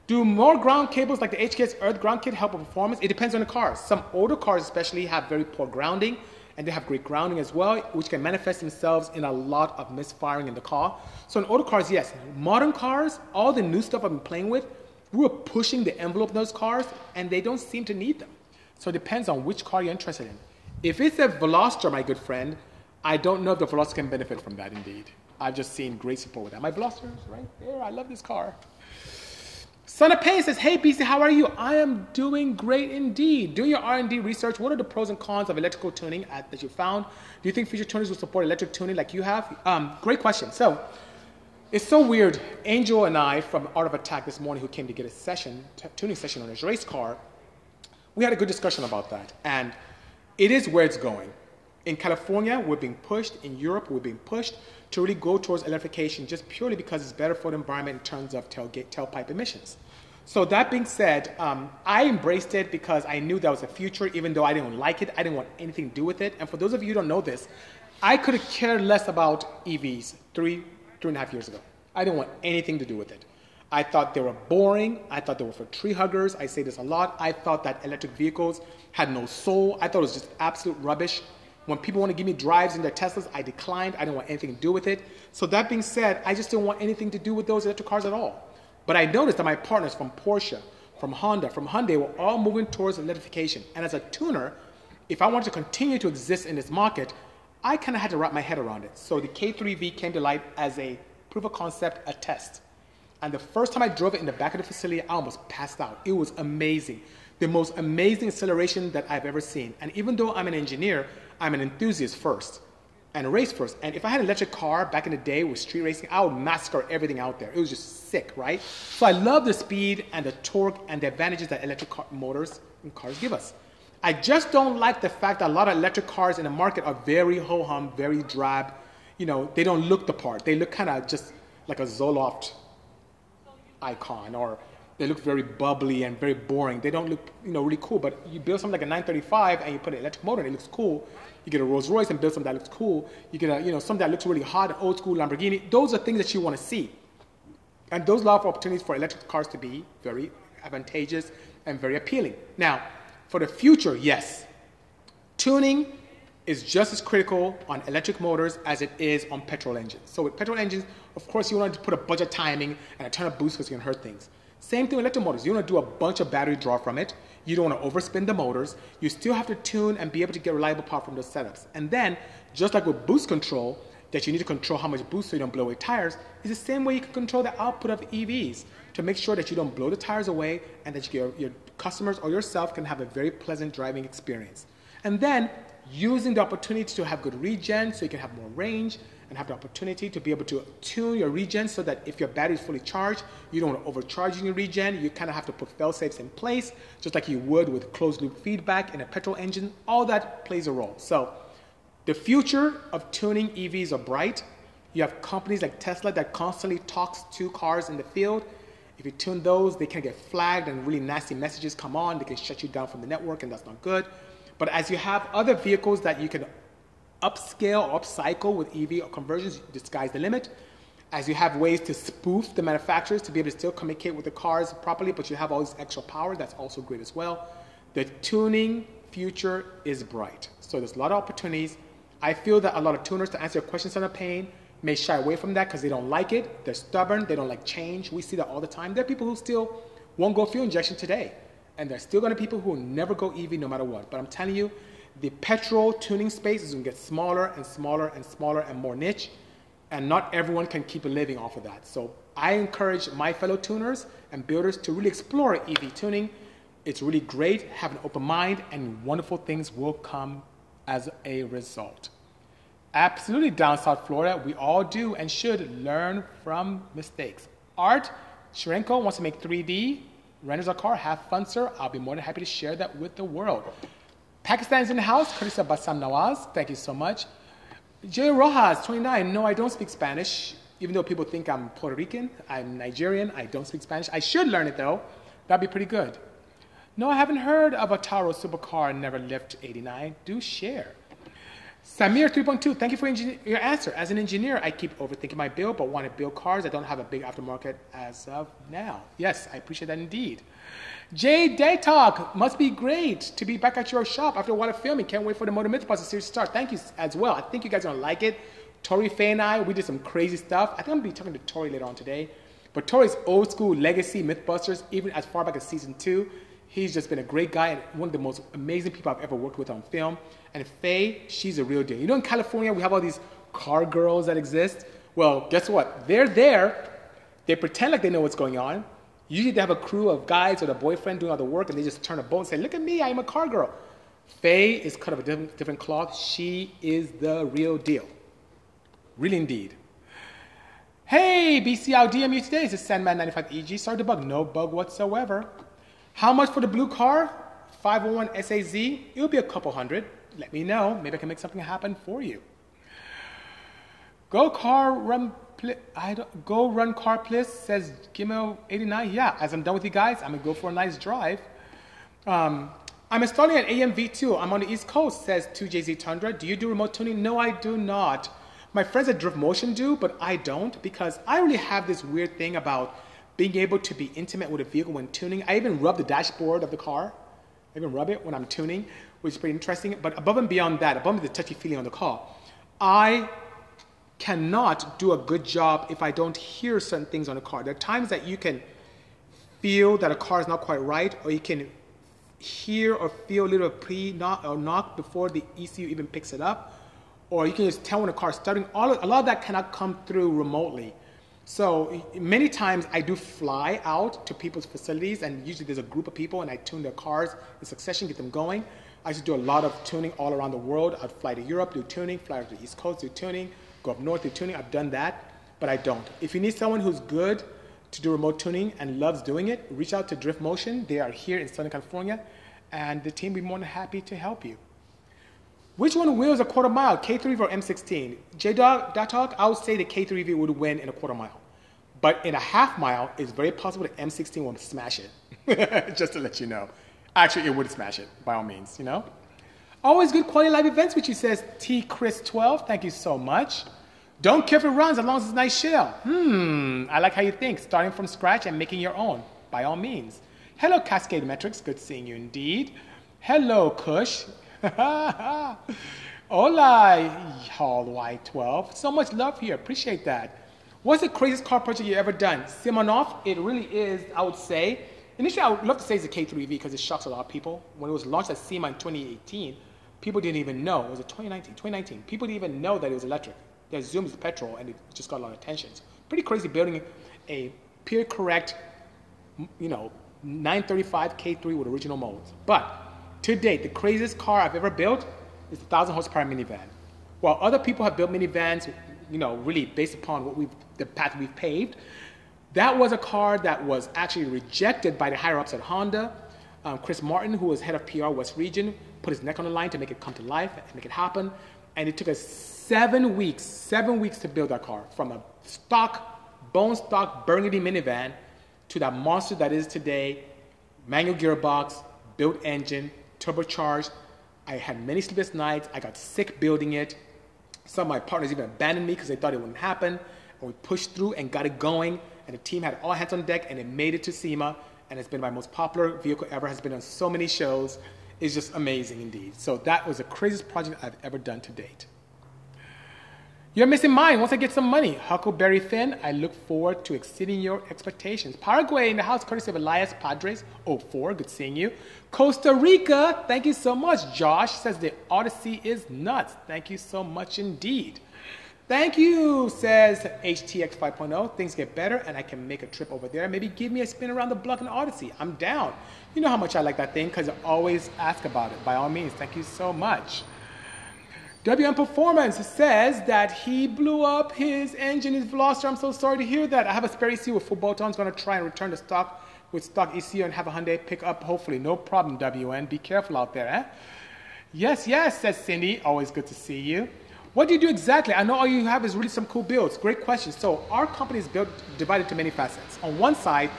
Do more ground cables like the HKS Earth Ground Kit help with performance? It depends on the car. Some older cars, especially, have very poor grounding, and they have great grounding as well, which can manifest themselves in a lot of misfiring in the car. So in older cars, yes. Modern cars, all the new stuff I've been playing with, we were pushing the envelope of those cars, and they don't seem to need them. So it depends on which car you're interested in. If it's a Veloster, my good friend, I don't know if the Veloster can benefit from that indeed. I've just seen great support with that. My Veloster is right there. I love this car. Son of Pain says, "Hey BC, how are you? I am doing great indeed. Doing your R&D research, what are the pros and cons of electrical tuning at, that you found? Do you think future tuners will support electric tuning like you have? Um, great question. So, it's so weird. Angel and I from Art of Attack this morning, who came to get a session, t- tuning session on his race car, we had a good discussion about that. And it is where it's going. In California, we're being pushed. In Europe, we're being pushed to really go towards electrification just purely because it's better for the environment in terms of tailgate, tailpipe emissions. So that being said, um, I embraced it because I knew that was the future, even though I didn't like it. I didn't want anything to do with it. And for those of you who don't know this, I could have cared less about EVs three, three and a half years ago. I didn't want anything to do with it. I thought they were boring. I thought they were for tree huggers. I say this a lot. I thought that electric vehicles had no soul. I thought it was just absolute rubbish. When people want to give me drives in their Teslas, I declined. I didn't want anything to do with it. So that being said, I just didn't want anything to do with those electric cars at all. But I noticed that my partners from Porsche, from Honda, from Hyundai were all moving towards electrification. And as a tuner, if I wanted to continue to exist in this market, I kind of had to wrap my head around it. So the K3V came to light as a proof of concept, a test. And the first time I drove it in the back of the facility, I almost passed out. It was amazing. The most amazing acceleration that I've ever seen. And even though I'm an engineer, I'm an enthusiast first and a race first. And if I had an electric car back in the day with street racing, I would massacre everything out there. It was just sick, right? So I love the speed and the torque and the advantages that electric car motors and cars give us. I just don't like the fact that a lot of electric cars in the market are very ho hum, very drab. You know, they don't look the part. They look kind of just like a Zoloft icon or they look very bubbly and very boring. They don't look, you know, really cool. But you build something like a 935 and you put an electric motor and it looks cool. You get a Rolls Royce and build something that looks cool. You get a, you know, something that looks really hot, an old school Lamborghini. Those are things that you want to see. And those allow for opportunities for electric cars to be very advantageous and very appealing. Now, for the future, yes, tuning is just as critical on electric motors as it is on petrol engines. So with petrol engines, of course, you want to put a bunch of timing and a ton of boost because you can hurt things. Same thing with electric motors. You don't want to do a bunch of battery draw from it. You don't want to overspin the motors. You still have to tune and be able to get reliable power from those setups. And then, just like with boost control, that you need to control how much boost so you don't blow away tires, is the same way you can control the output of EVs to make sure that you don't blow the tires away and that your, your customers or yourself can have a very pleasant driving experience. And then using the opportunity to have good regen so you can have more range and have the opportunity to be able to tune your regen so that if your battery is fully charged, you don't want to overcharge your regen. You kind of have to put fail safes in place, just like you would with closed loop feedback in a petrol engine. All that plays a role. So the future of tuning EVs are bright. You have companies like Tesla that constantly talks to cars in the field. If you tune those, they can get flagged and really nasty messages come on. They can shut you down from the network, and that's not good. But as you have other vehicles that you can upscale upcycle with EV or conversions, the sky's the limit. As you have ways to spoof the manufacturers to be able to still communicate with the cars properly, but you have all this extra power, that's also great as well. The tuning future is bright. So there's a lot of opportunities. I feel that a lot of tuners, to answer your questions on the pain, may shy away from that because they don't like it. They're stubborn. They don't like change. We see that all the time. There are people who still won't go fuel injection today. And there's still going to be people who will never go EV no matter what. But I'm telling you, the petrol tuning space is going to get smaller and smaller and smaller and more niche. And not everyone can keep a living off of that. So I encourage my fellow tuners and builders to really explore EV tuning. It's really great. Have an open mind, and wonderful things will come as a result. Absolutely, down South Florida, we all do and should learn from mistakes. Art Shrenko wants to make 3D renders a car. Have fun, sir. I'll be more than happy to share that with the world. Pakistan is in the house, of Bassam Nawaz. Thank you so much. Jay Rojas, 29. No, I don't speak Spanish. Even though people think I'm Puerto Rican, I'm Nigerian. I don't speak Spanish. I should learn it though. That'd be pretty good. No, I haven't heard of a Taro supercar Never Lift 89. Do share. Samir 3.2, thank you for your answer. As an engineer, I keep overthinking my build, but want to build cars. I don't have a big aftermarket as of now. Yes, I appreciate that indeed. Jay Day Talk, must be great to be back at your shop after a while of filming. Can't wait for the Motor Mythbusters series to start. Thank you as well. I think you guys are gonna like it. Tory Faye and I, we did some crazy stuff. I think I'm gonna be talking to Tory later on today. But Tory's old school legacy Mythbusters, even as far back as season two, he's just been a great guy and one of the most amazing people I've ever worked with on film. And Faye, she's a real deal. You know, in California, we have all these car girls that exist. Well, guess what? They're there. They pretend like they know what's going on. Usually they have a crew of guys or a boyfriend doing all the work and they just turn a boat and say, look at me, I'm a car girl. Faye is cut of a different, different cloth. She is the real deal. Really indeed. Hey, BCL DMU today. This is Sandman95EG. Sorry to bug. No bug whatsoever. How much for the blue car? 501 SAZ. It will be a couple hundred. Let me know. Maybe I can make something happen for you. Go car run. Pl- I don't, go run car please says Gimel 89. Yeah, as I'm done with you guys, I'm gonna go for a nice drive. Um, I'm installing an AM-V2. I'm on the East Coast, says 2JZ Tundra. Do you do remote tuning? No, I do not. My friends at Drift Motion do, but I don't because I really have this weird thing about being able to be intimate with a vehicle when tuning. I even rub the dashboard of the car. I even rub it when I'm tuning, which is pretty interesting. But above and beyond that, above the touchy feeling on the car, I cannot do a good job if I don't hear certain things on the car. There are times that you can feel that a car is not quite right, or you can hear or feel a little pre knock or knock before the ECU even picks it up, or you can just tell when a car is starting. All of, a lot of that cannot come through remotely. So many times I do fly out to people's facilities, and usually there's a group of people, and I tune their cars in succession, get them going. I used to do a lot of tuning all around the world. I'd fly to Europe, do tuning, fly to the East Coast, do tuning, go up north, do tuning. I've done that, but I don't. If you need someone who's good to do remote tuning and loves doing it, reach out to Drift Motion. They are here in Southern California, and the team will be more than happy to help you. Which one wheels a quarter mile, K3V or M16? J-Dog, Talk, I would say the K3V would win in a quarter mile. But in a half mile, it's very possible the M16 will smash it. *laughs* Just to let you know. Actually, it would smash it, by all means, you know? Always good quality live events, which you says T Chris 12. Thank you so much. Don't care if it runs as long as it's nice shell. Hmm, I like how you think. Starting from scratch and making your own, by all means. Hello, Cascade Metrics. Good seeing you indeed. Hello, Kush. *laughs* Hola, Hall Y12. So much love here. Appreciate that. What's the craziest car purchase you've ever done? Simonoff, it really is, I would say. Initially, I would love to say it's a K3V because it shocks a lot of people. When it was launched at SEMA in 2018, people didn't even know. It was a 2019, 2019. People didn't even know that it was electric. They assumed it's petrol and it just got a lot of attention. It's pretty crazy building a peer correct, you know, 935 K3 with original modes. But to date, the craziest car I've ever built is a 1,000 horsepower minivan. While other people have built minivans, you know, really based upon what we've, the path we've paved, that was a car that was actually rejected by the higher ups at Honda. Um, Chris Martin, who was head of PR West Region, put his neck on the line to make it come to life and make it happen. And it took us seven weeks, seven weeks to build that car from a stock, bone stock burgundy minivan to that monster that is today, manual gearbox, built engine, turbocharged. I had many sleepless nights. I got sick building it. Some of my partners even abandoned me because they thought it wouldn't happen. And we pushed through and got it going. And the team had all hands on deck and it made it to SEMA. And it's been my most popular vehicle ever, has been on so many shows. It's just amazing indeed. So that was the craziest project I've ever done to date. You're missing mine. Once I get some money, Huckleberry Finn, I look forward to exceeding your expectations. Paraguay in the house, courtesy of Elias Padres, 04, good seeing you. Costa Rica, thank you so much. Josh says the Odyssey is nuts. Thank you so much indeed. Thank you, says HTX 5.0. Things get better and I can make a trip over there. Maybe give me a spin around the block in Odyssey. I'm down. You know how much I like that thing because I always ask about it. By all means, thank you so much. WM Performance says that he blew up his engine, his Veloster. I'm so sorry to hear that. I have a spare ECU with full bolt-ons. Going to try and return the stock with stock ECU and have a Hyundai pick up, hopefully. No problem, WN. Be careful out there, eh? Yes, yes, says Cindy. Always good to see you. What do you do exactly? I know all you have is really some cool builds. Great question. So our company is built divided to many facets. On one side,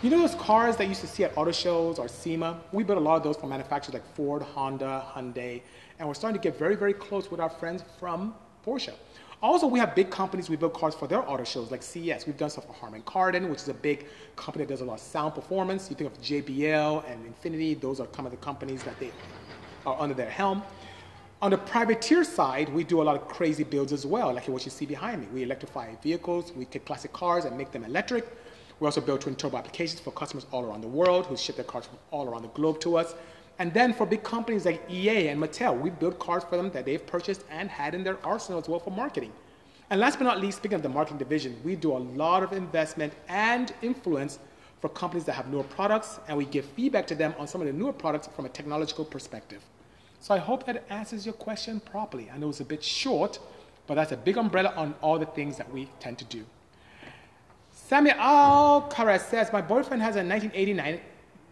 you know those cars that you used to see at auto shows or SEMA? We built a lot of those for manufacturers like Ford, Honda, Hyundai, and we're starting to get very, very close with our friends from Porsche. Also, we have big companies we build cars for their auto shows, like CES. We've done stuff for Harman Kardon, which is a big company that does a lot of sound performance. You think of JBL and Infinity; those are kind of the companies that they are under their helm. On the privateer side, we do a lot of crazy builds as well, like what you see behind me. We electrify vehicles, we take classic cars and make them electric. We also build twin turbo applications for customers all around the world who ship their cars from all around the globe to us. And then for big companies like EA and Mattel, we build cars for them that they've purchased and had in their arsenal as well for marketing. And last but not least, speaking of the marketing division, we do a lot of investment and influence for companies that have newer products, and we give feedback to them on some of the newer products from a technological perspective. So I hope that answers your question properly. I know it's a bit short, but that's a big umbrella on all the things that we tend to do. Samuel Carres says, My boyfriend has a 1989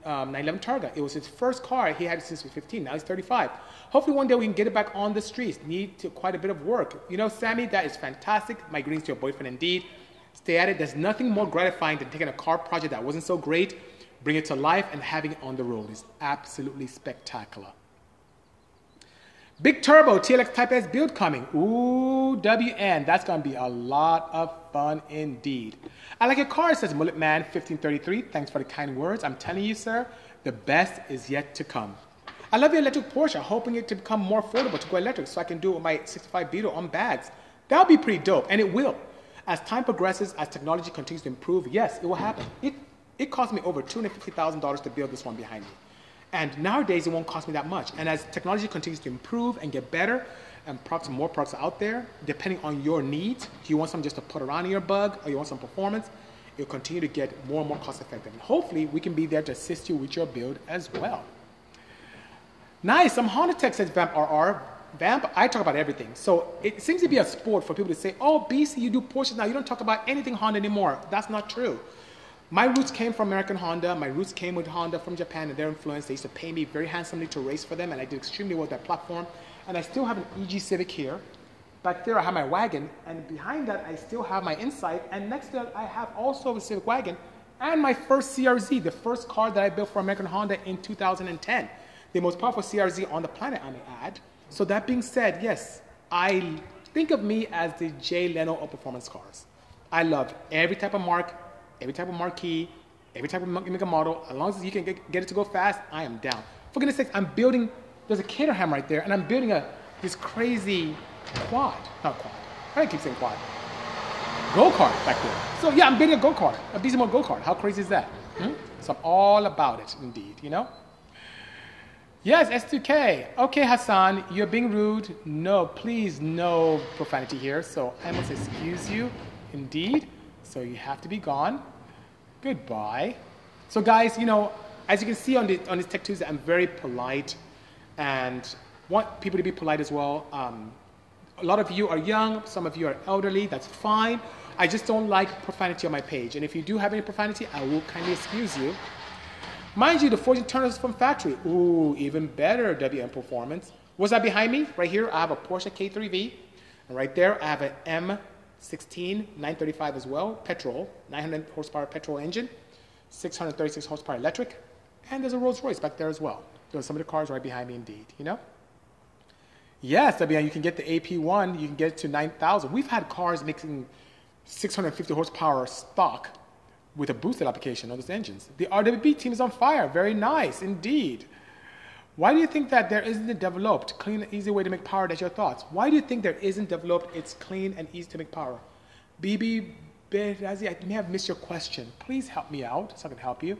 um, 911 Targa. It was his first car. He had since he was 15. Now he's 35. Hopefully one day we can get it back on the streets. Need to, quite a bit of work. You know, Sammy, that is fantastic. My greetings to your boyfriend indeed. Stay at it. There's nothing more gratifying than taking a car project that wasn't so great, bring it to life, and having it on the road. It's absolutely spectacular. Big Turbo TLX Type S build coming. Ooh, WN. That's going to be a lot of fun indeed. I like your car, says Mullet Man 1533. Thanks for the kind words. I'm telling you, sir, the best is yet to come. I love your electric Porsche, hoping it to become more affordable to go electric so I can do it with my 65 Beetle on bags. That would be pretty dope, and it will. As time progresses, as technology continues to improve, yes, it will happen. It, it cost me over $250,000 to build this one behind me. And nowadays, it won't cost me that much. And as technology continues to improve and get better, and products, more products out there, depending on your needs, do you want something just to put around in your bug, or you want some performance? You'll continue to get more and more cost effective. And hopefully, we can be there to assist you with your build as well. Nice. Some Honda Tech says Vamp RR. Vamp, I talk about everything. So it seems to be a sport for people to say, oh, BC, you do Porsches now. You don't talk about anything Honda anymore. That's not true. My roots came from American Honda. My roots came with Honda from Japan and their influence. They used to pay me very handsomely to race for them, and I did extremely well with that platform. And I still have an EG Civic here. Back there, I have my wagon, and behind that, I still have my Insight. And next to that, I have also a Civic wagon and my first CRZ, the first car that I built for American Honda in 2010. The most powerful CRZ on the planet, I may add. So that being said, yes, I think of me as the Jay Leno of performance cars. I love every type of mark, every type of marquee, every type of make a model. As long as you can get, get, it to go fast, I am down. For goodness sake, I'm building, there's a Caterham right there, and I'm building a this crazy quad. Not quad. I keep saying quad. Go-kart back there. So yeah, I'm building a go-kart, a Moto go-kart. How crazy is that? Hmm? So I'm all about it, indeed, you know? Yes, S2K. Okay, Hassan, you're being rude. No, please, no profanity here. So I must excuse you, indeed. So you have to be gone. Goodbye. So guys, you know, as you can see on, the, on this Tech Tuesday, I'm very polite and want people to be polite as well. Um, a lot of you are young, some of you are elderly, that's fine. I just don't like profanity on my page. And if you do have any profanity, I will kindly excuse you. Mind you, the forging turners from factory. Ooh, even better WM performance. What's that behind me? Right here, I have a Porsche K3V. And right there, I have an M16 935 as well, petrol, 900 horsepower petrol engine, 636 horsepower electric. And there's a Rolls Royce back there as well. There's some of the cars right behind me indeed, you know? Yes, WM, you can get the AP1, you can get to 9,000. We've had cars making 650 horsepower stock with a boosted application on those engines. The RWB team is on fire. Very nice indeed. Why do you think that there isn't a developed, clean, and easy way to make power? That's your thoughts. Why do you think there isn't developed, it's clean and easy to make power? BB I may have missed your question. Please help me out so I can help you.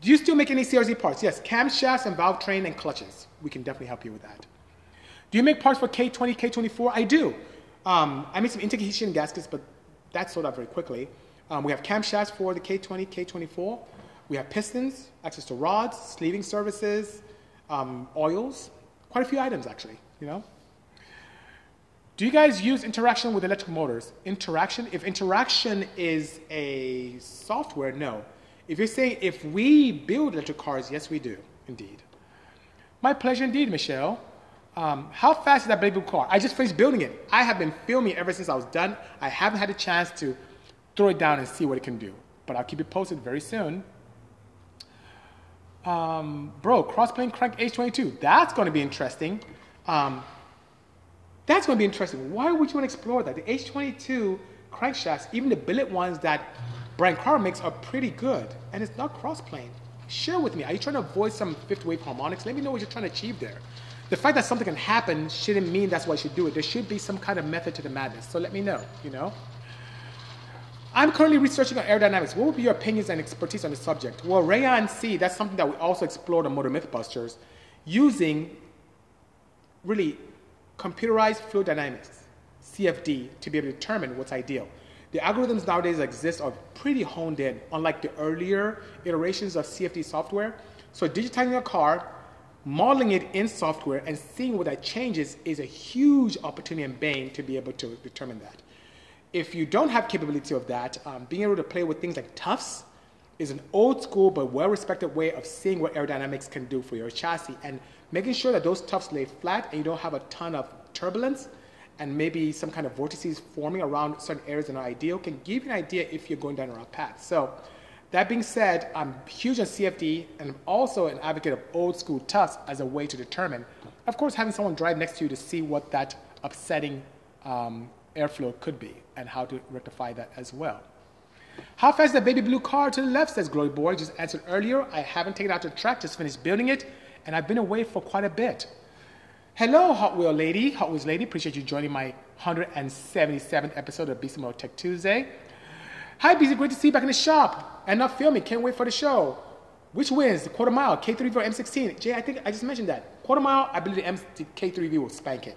Do you still make any CRZ parts? Yes, camshafts and valve train and clutches. We can definitely help you with that. Do you make parts for K20, K24? I do. Um, I make some intake heat gaskets, but that sold out very quickly. Um, we have camshafts for the K20, K24. We have pistons, access to rods, sleeving services, um, oils, quite a few items actually, you know. Do you guys use interaction with electric motors? Interaction, if interaction is a software, no. If you're saying if we build electric cars, yes, we do, indeed. My pleasure indeed, Michelle. Um, how fast is that Blade car? I just finished building it. I have been filming ever since I was done. I haven't had a chance to throw it down and see what it can do. But I'll keep it posted very soon. Um, bro, crossplane crank H22. That's going to be interesting. Um, that's going to be interesting. Why would you want to explore that? The H22 crankshafts, even the billet ones that Brian Crower makes, are pretty good. And it's not crossplane. Share with me. Are you trying to avoid some fifth wave harmonics? Let me know what you're trying to achieve there. The fact that something can happen shouldn't mean that's why you should do it. There should be some kind of method to the madness. So let me know, you know? I'm currently researching on aerodynamics. What would be your opinions and expertise on the subject? Well, Rayon C, that's something that we also explored on Motor Mythbusters, using really computerized fluid dynamics, CFD, to be able to determine what's ideal. The algorithms nowadays exist are pretty honed in, unlike the earlier iterations of CFD software. So digitizing a car, modeling it in software, and seeing what that changes is a huge opportunity and bane to be able to determine that if you don't have capability of that, um, being able to play with things like tufts, is an old school but well respected way of seeing what aerodynamics can do for your chassis and making sure that those tufts lay flat and you don't have a ton of turbulence and maybe some kind of vortices forming around certain areas that are ideal can give you an idea if you're going down the wrong path. So that being said, I'm huge on CFD and I'm also an advocate of old school tufts as a way to determine. Of course, having someone drive next to you to see what that upsetting um, airflow could be and how to rectify that as well. How fast is that baby blue car to the left, says Glory Boy. Just answered earlier. I haven't taken it out to the track, just finished building it, and I've been away for quite a bit. Hello, Hot Wheel Lady. Hot Wheels Lady, appreciate you joining my 177th episode of Motor Tech Tuesday. Hi, BC, great to see you back in the shop and not filming. Can't wait for the show. Which wins, the quarter mile, K3V or M16? Jay, I think I just mentioned that. Quarter mile, I believe the, M- the K3V will spank it.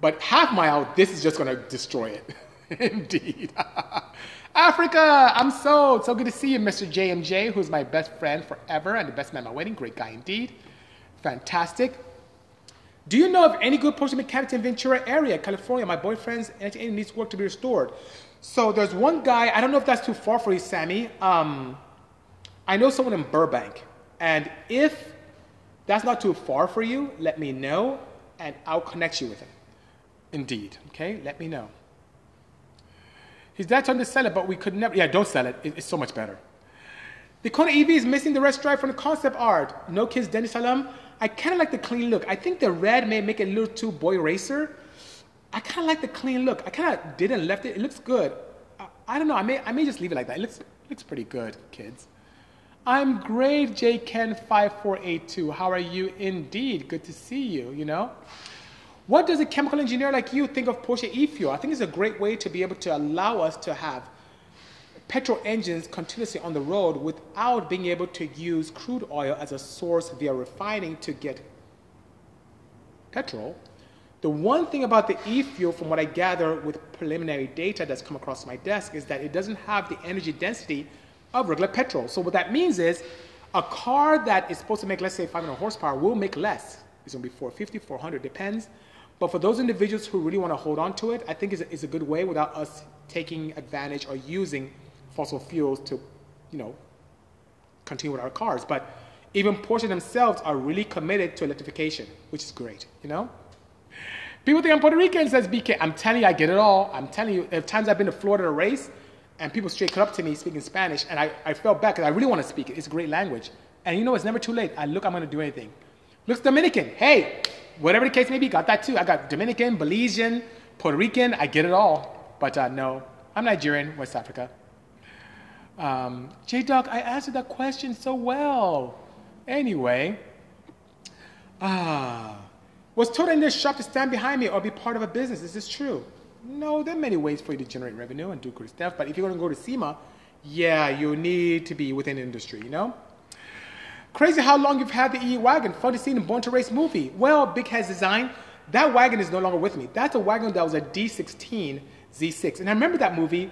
But half mile, this is just going to destroy it. *laughs* Indeed. *laughs* Africa, I'm so, so good to see you, Mr. JMJ, who's my best friend forever and the best man at my wedding. Great guy indeed. Fantastic. Do you know of any good Porsche mechanics in Ventura area, California? My boyfriend's engine needs work to be restored. So there's one guy, I don't know if that's too far for you, Sammy. Um, I know someone in Burbank. And if that's not too far for you, let me know and I'll connect you with him. Indeed. Okay? Let me know. His dad told to sell it, but we could never. Yeah, don't sell it. It's so much better. The Kona EV is missing the red stripe from the concept art. No kids, Dennis Salam. I kind of like the clean look. I think the red may make it a little too boy racer. I kind of like the clean look. I kind of didn't left it. It looks good. I, I, don't know. I may, I may just leave it like that. It looks, looks pretty good, kids. I'm great, JKen5482. How are you indeed? Good to see you, you know? What does a chemical engineer like you think of Porsche e-fuel? I think it's a great way to be able to allow us to have petrol engines continuously on the road without being able to use crude oil as a source via refining to get petrol. The one thing about the e-fuel, from what I gather with preliminary data that's come across my desk, is that it doesn't have the energy density of regular petrol. So what that means is a car that is supposed to make, let's say, 500 horsepower will make less. It's going to be 450, 400, depends. But for those individuals who really want to hold on to it, I think it's a, it's a good way without us taking advantage or using fossil fuels to, you know, continue with our cars. But even Porsche themselves are really committed to electrification, which is great, you know? People think I'm Puerto Rican, says BK. I'm telling you, I get it all. I'm telling you, at times I've been to Florida to race, and people straight come up to me speaking Spanish, and I, I felt bad because I really want to speak it. It's a great language. And you know, it's never too late. I look, I'm going to do anything. Looks Dominican. Hey, whatever the case may be, got that too. I got Dominican, Belizean, Puerto Rican. I get it all. But uh, no, I'm Nigerian, West Africa. Um, J Doc, I answered that question so well. Anyway, ah, was told in this shop to stand behind me or be part of a business. Is this true? No, there are many ways for you to generate revenue and do good stuff. But if you're going to go to SEMA, yeah, you need to be within industry, you know? Crazy how long you've had the E wagon. Fun to see in Born to Race movie. Well, Big Heads Design, that wagon is no longer with me. That's a wagon that was a D16 Z6. And I remember that movie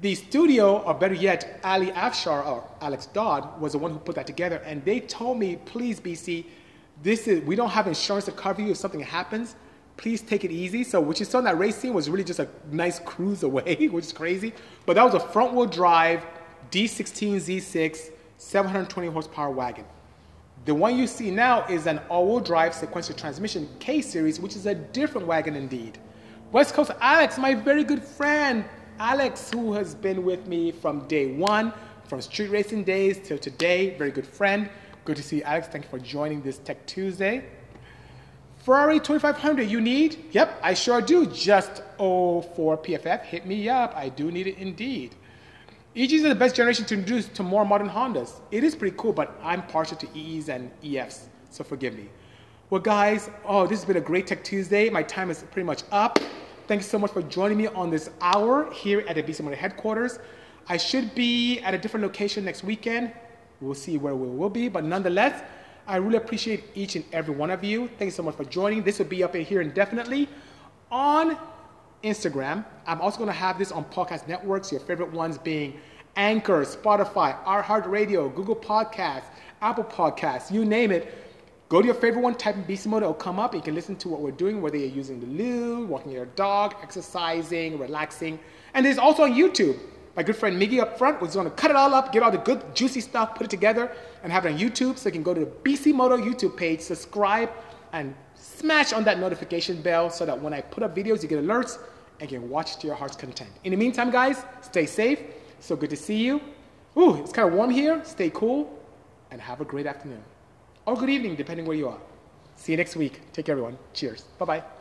the studio, or better yet, Ali Afshar or Alex Dodd was the one who put that together, and they told me, please, BC, this is we don't have insurance to cover you if something happens. Please take it easy. So what you saw in that race scene was really just a nice cruise *laughs* away, which is crazy. But that was a front-wheel drive D16 Z6 720 horsepower wagon. The one you see now is an all-wheel drive sequential transmission K series, which is a different wagon indeed. West Coast Alex, my very good friend, Alex, who has been with me from day one, from street racing days till today, very good friend. Good to see you, Alex. Thank you for joining this Tech Tuesday. Ferrari 2500, you need? Yep, I sure do. Just 04 PFF. Hit me up. I do need it indeed. EGs are the best generation to introduce to more modern Hondas. It is pretty cool, but I'm partial to EEs and EFs, so forgive me. Well, guys, oh, this has been a great Tech Tuesday. My time is pretty much up. Thanks so much for joining me on this hour here at the Bisimoto headquarters. I should be at a different location next weekend. We'll see where we will be, but nonetheless, I really appreciate each and every one of you. Thank you so much for joining. This will be up in here indefinitely on Instagram. I'm also going to have this on podcast networks, your favorite ones being Anchor, Spotify, iHeartRadio, Google Podcasts, Apple Podcasts, you name it. Go to your favorite one, type in Bisimoto, it'll come up. You can listen to what we're doing, whether you're using the loo, walking your dog, exercising, relaxing. And there's also on YouTube. My good friend Miggy up front was going to cut it all up, get all the good juicy stuff, put it together, and have it on YouTube. So you can go to the Bisimoto YouTube page, subscribe, and smash on that notification bell so that when I put up videos, you get alerts can watch to your heart's content. In the meantime, guys, stay safe. So good to see you. Ooh, it's kind of warm here. Stay cool and have a great afternoon or good evening, depending where you are. See you next week. Take care, everyone. Cheers. Bye bye.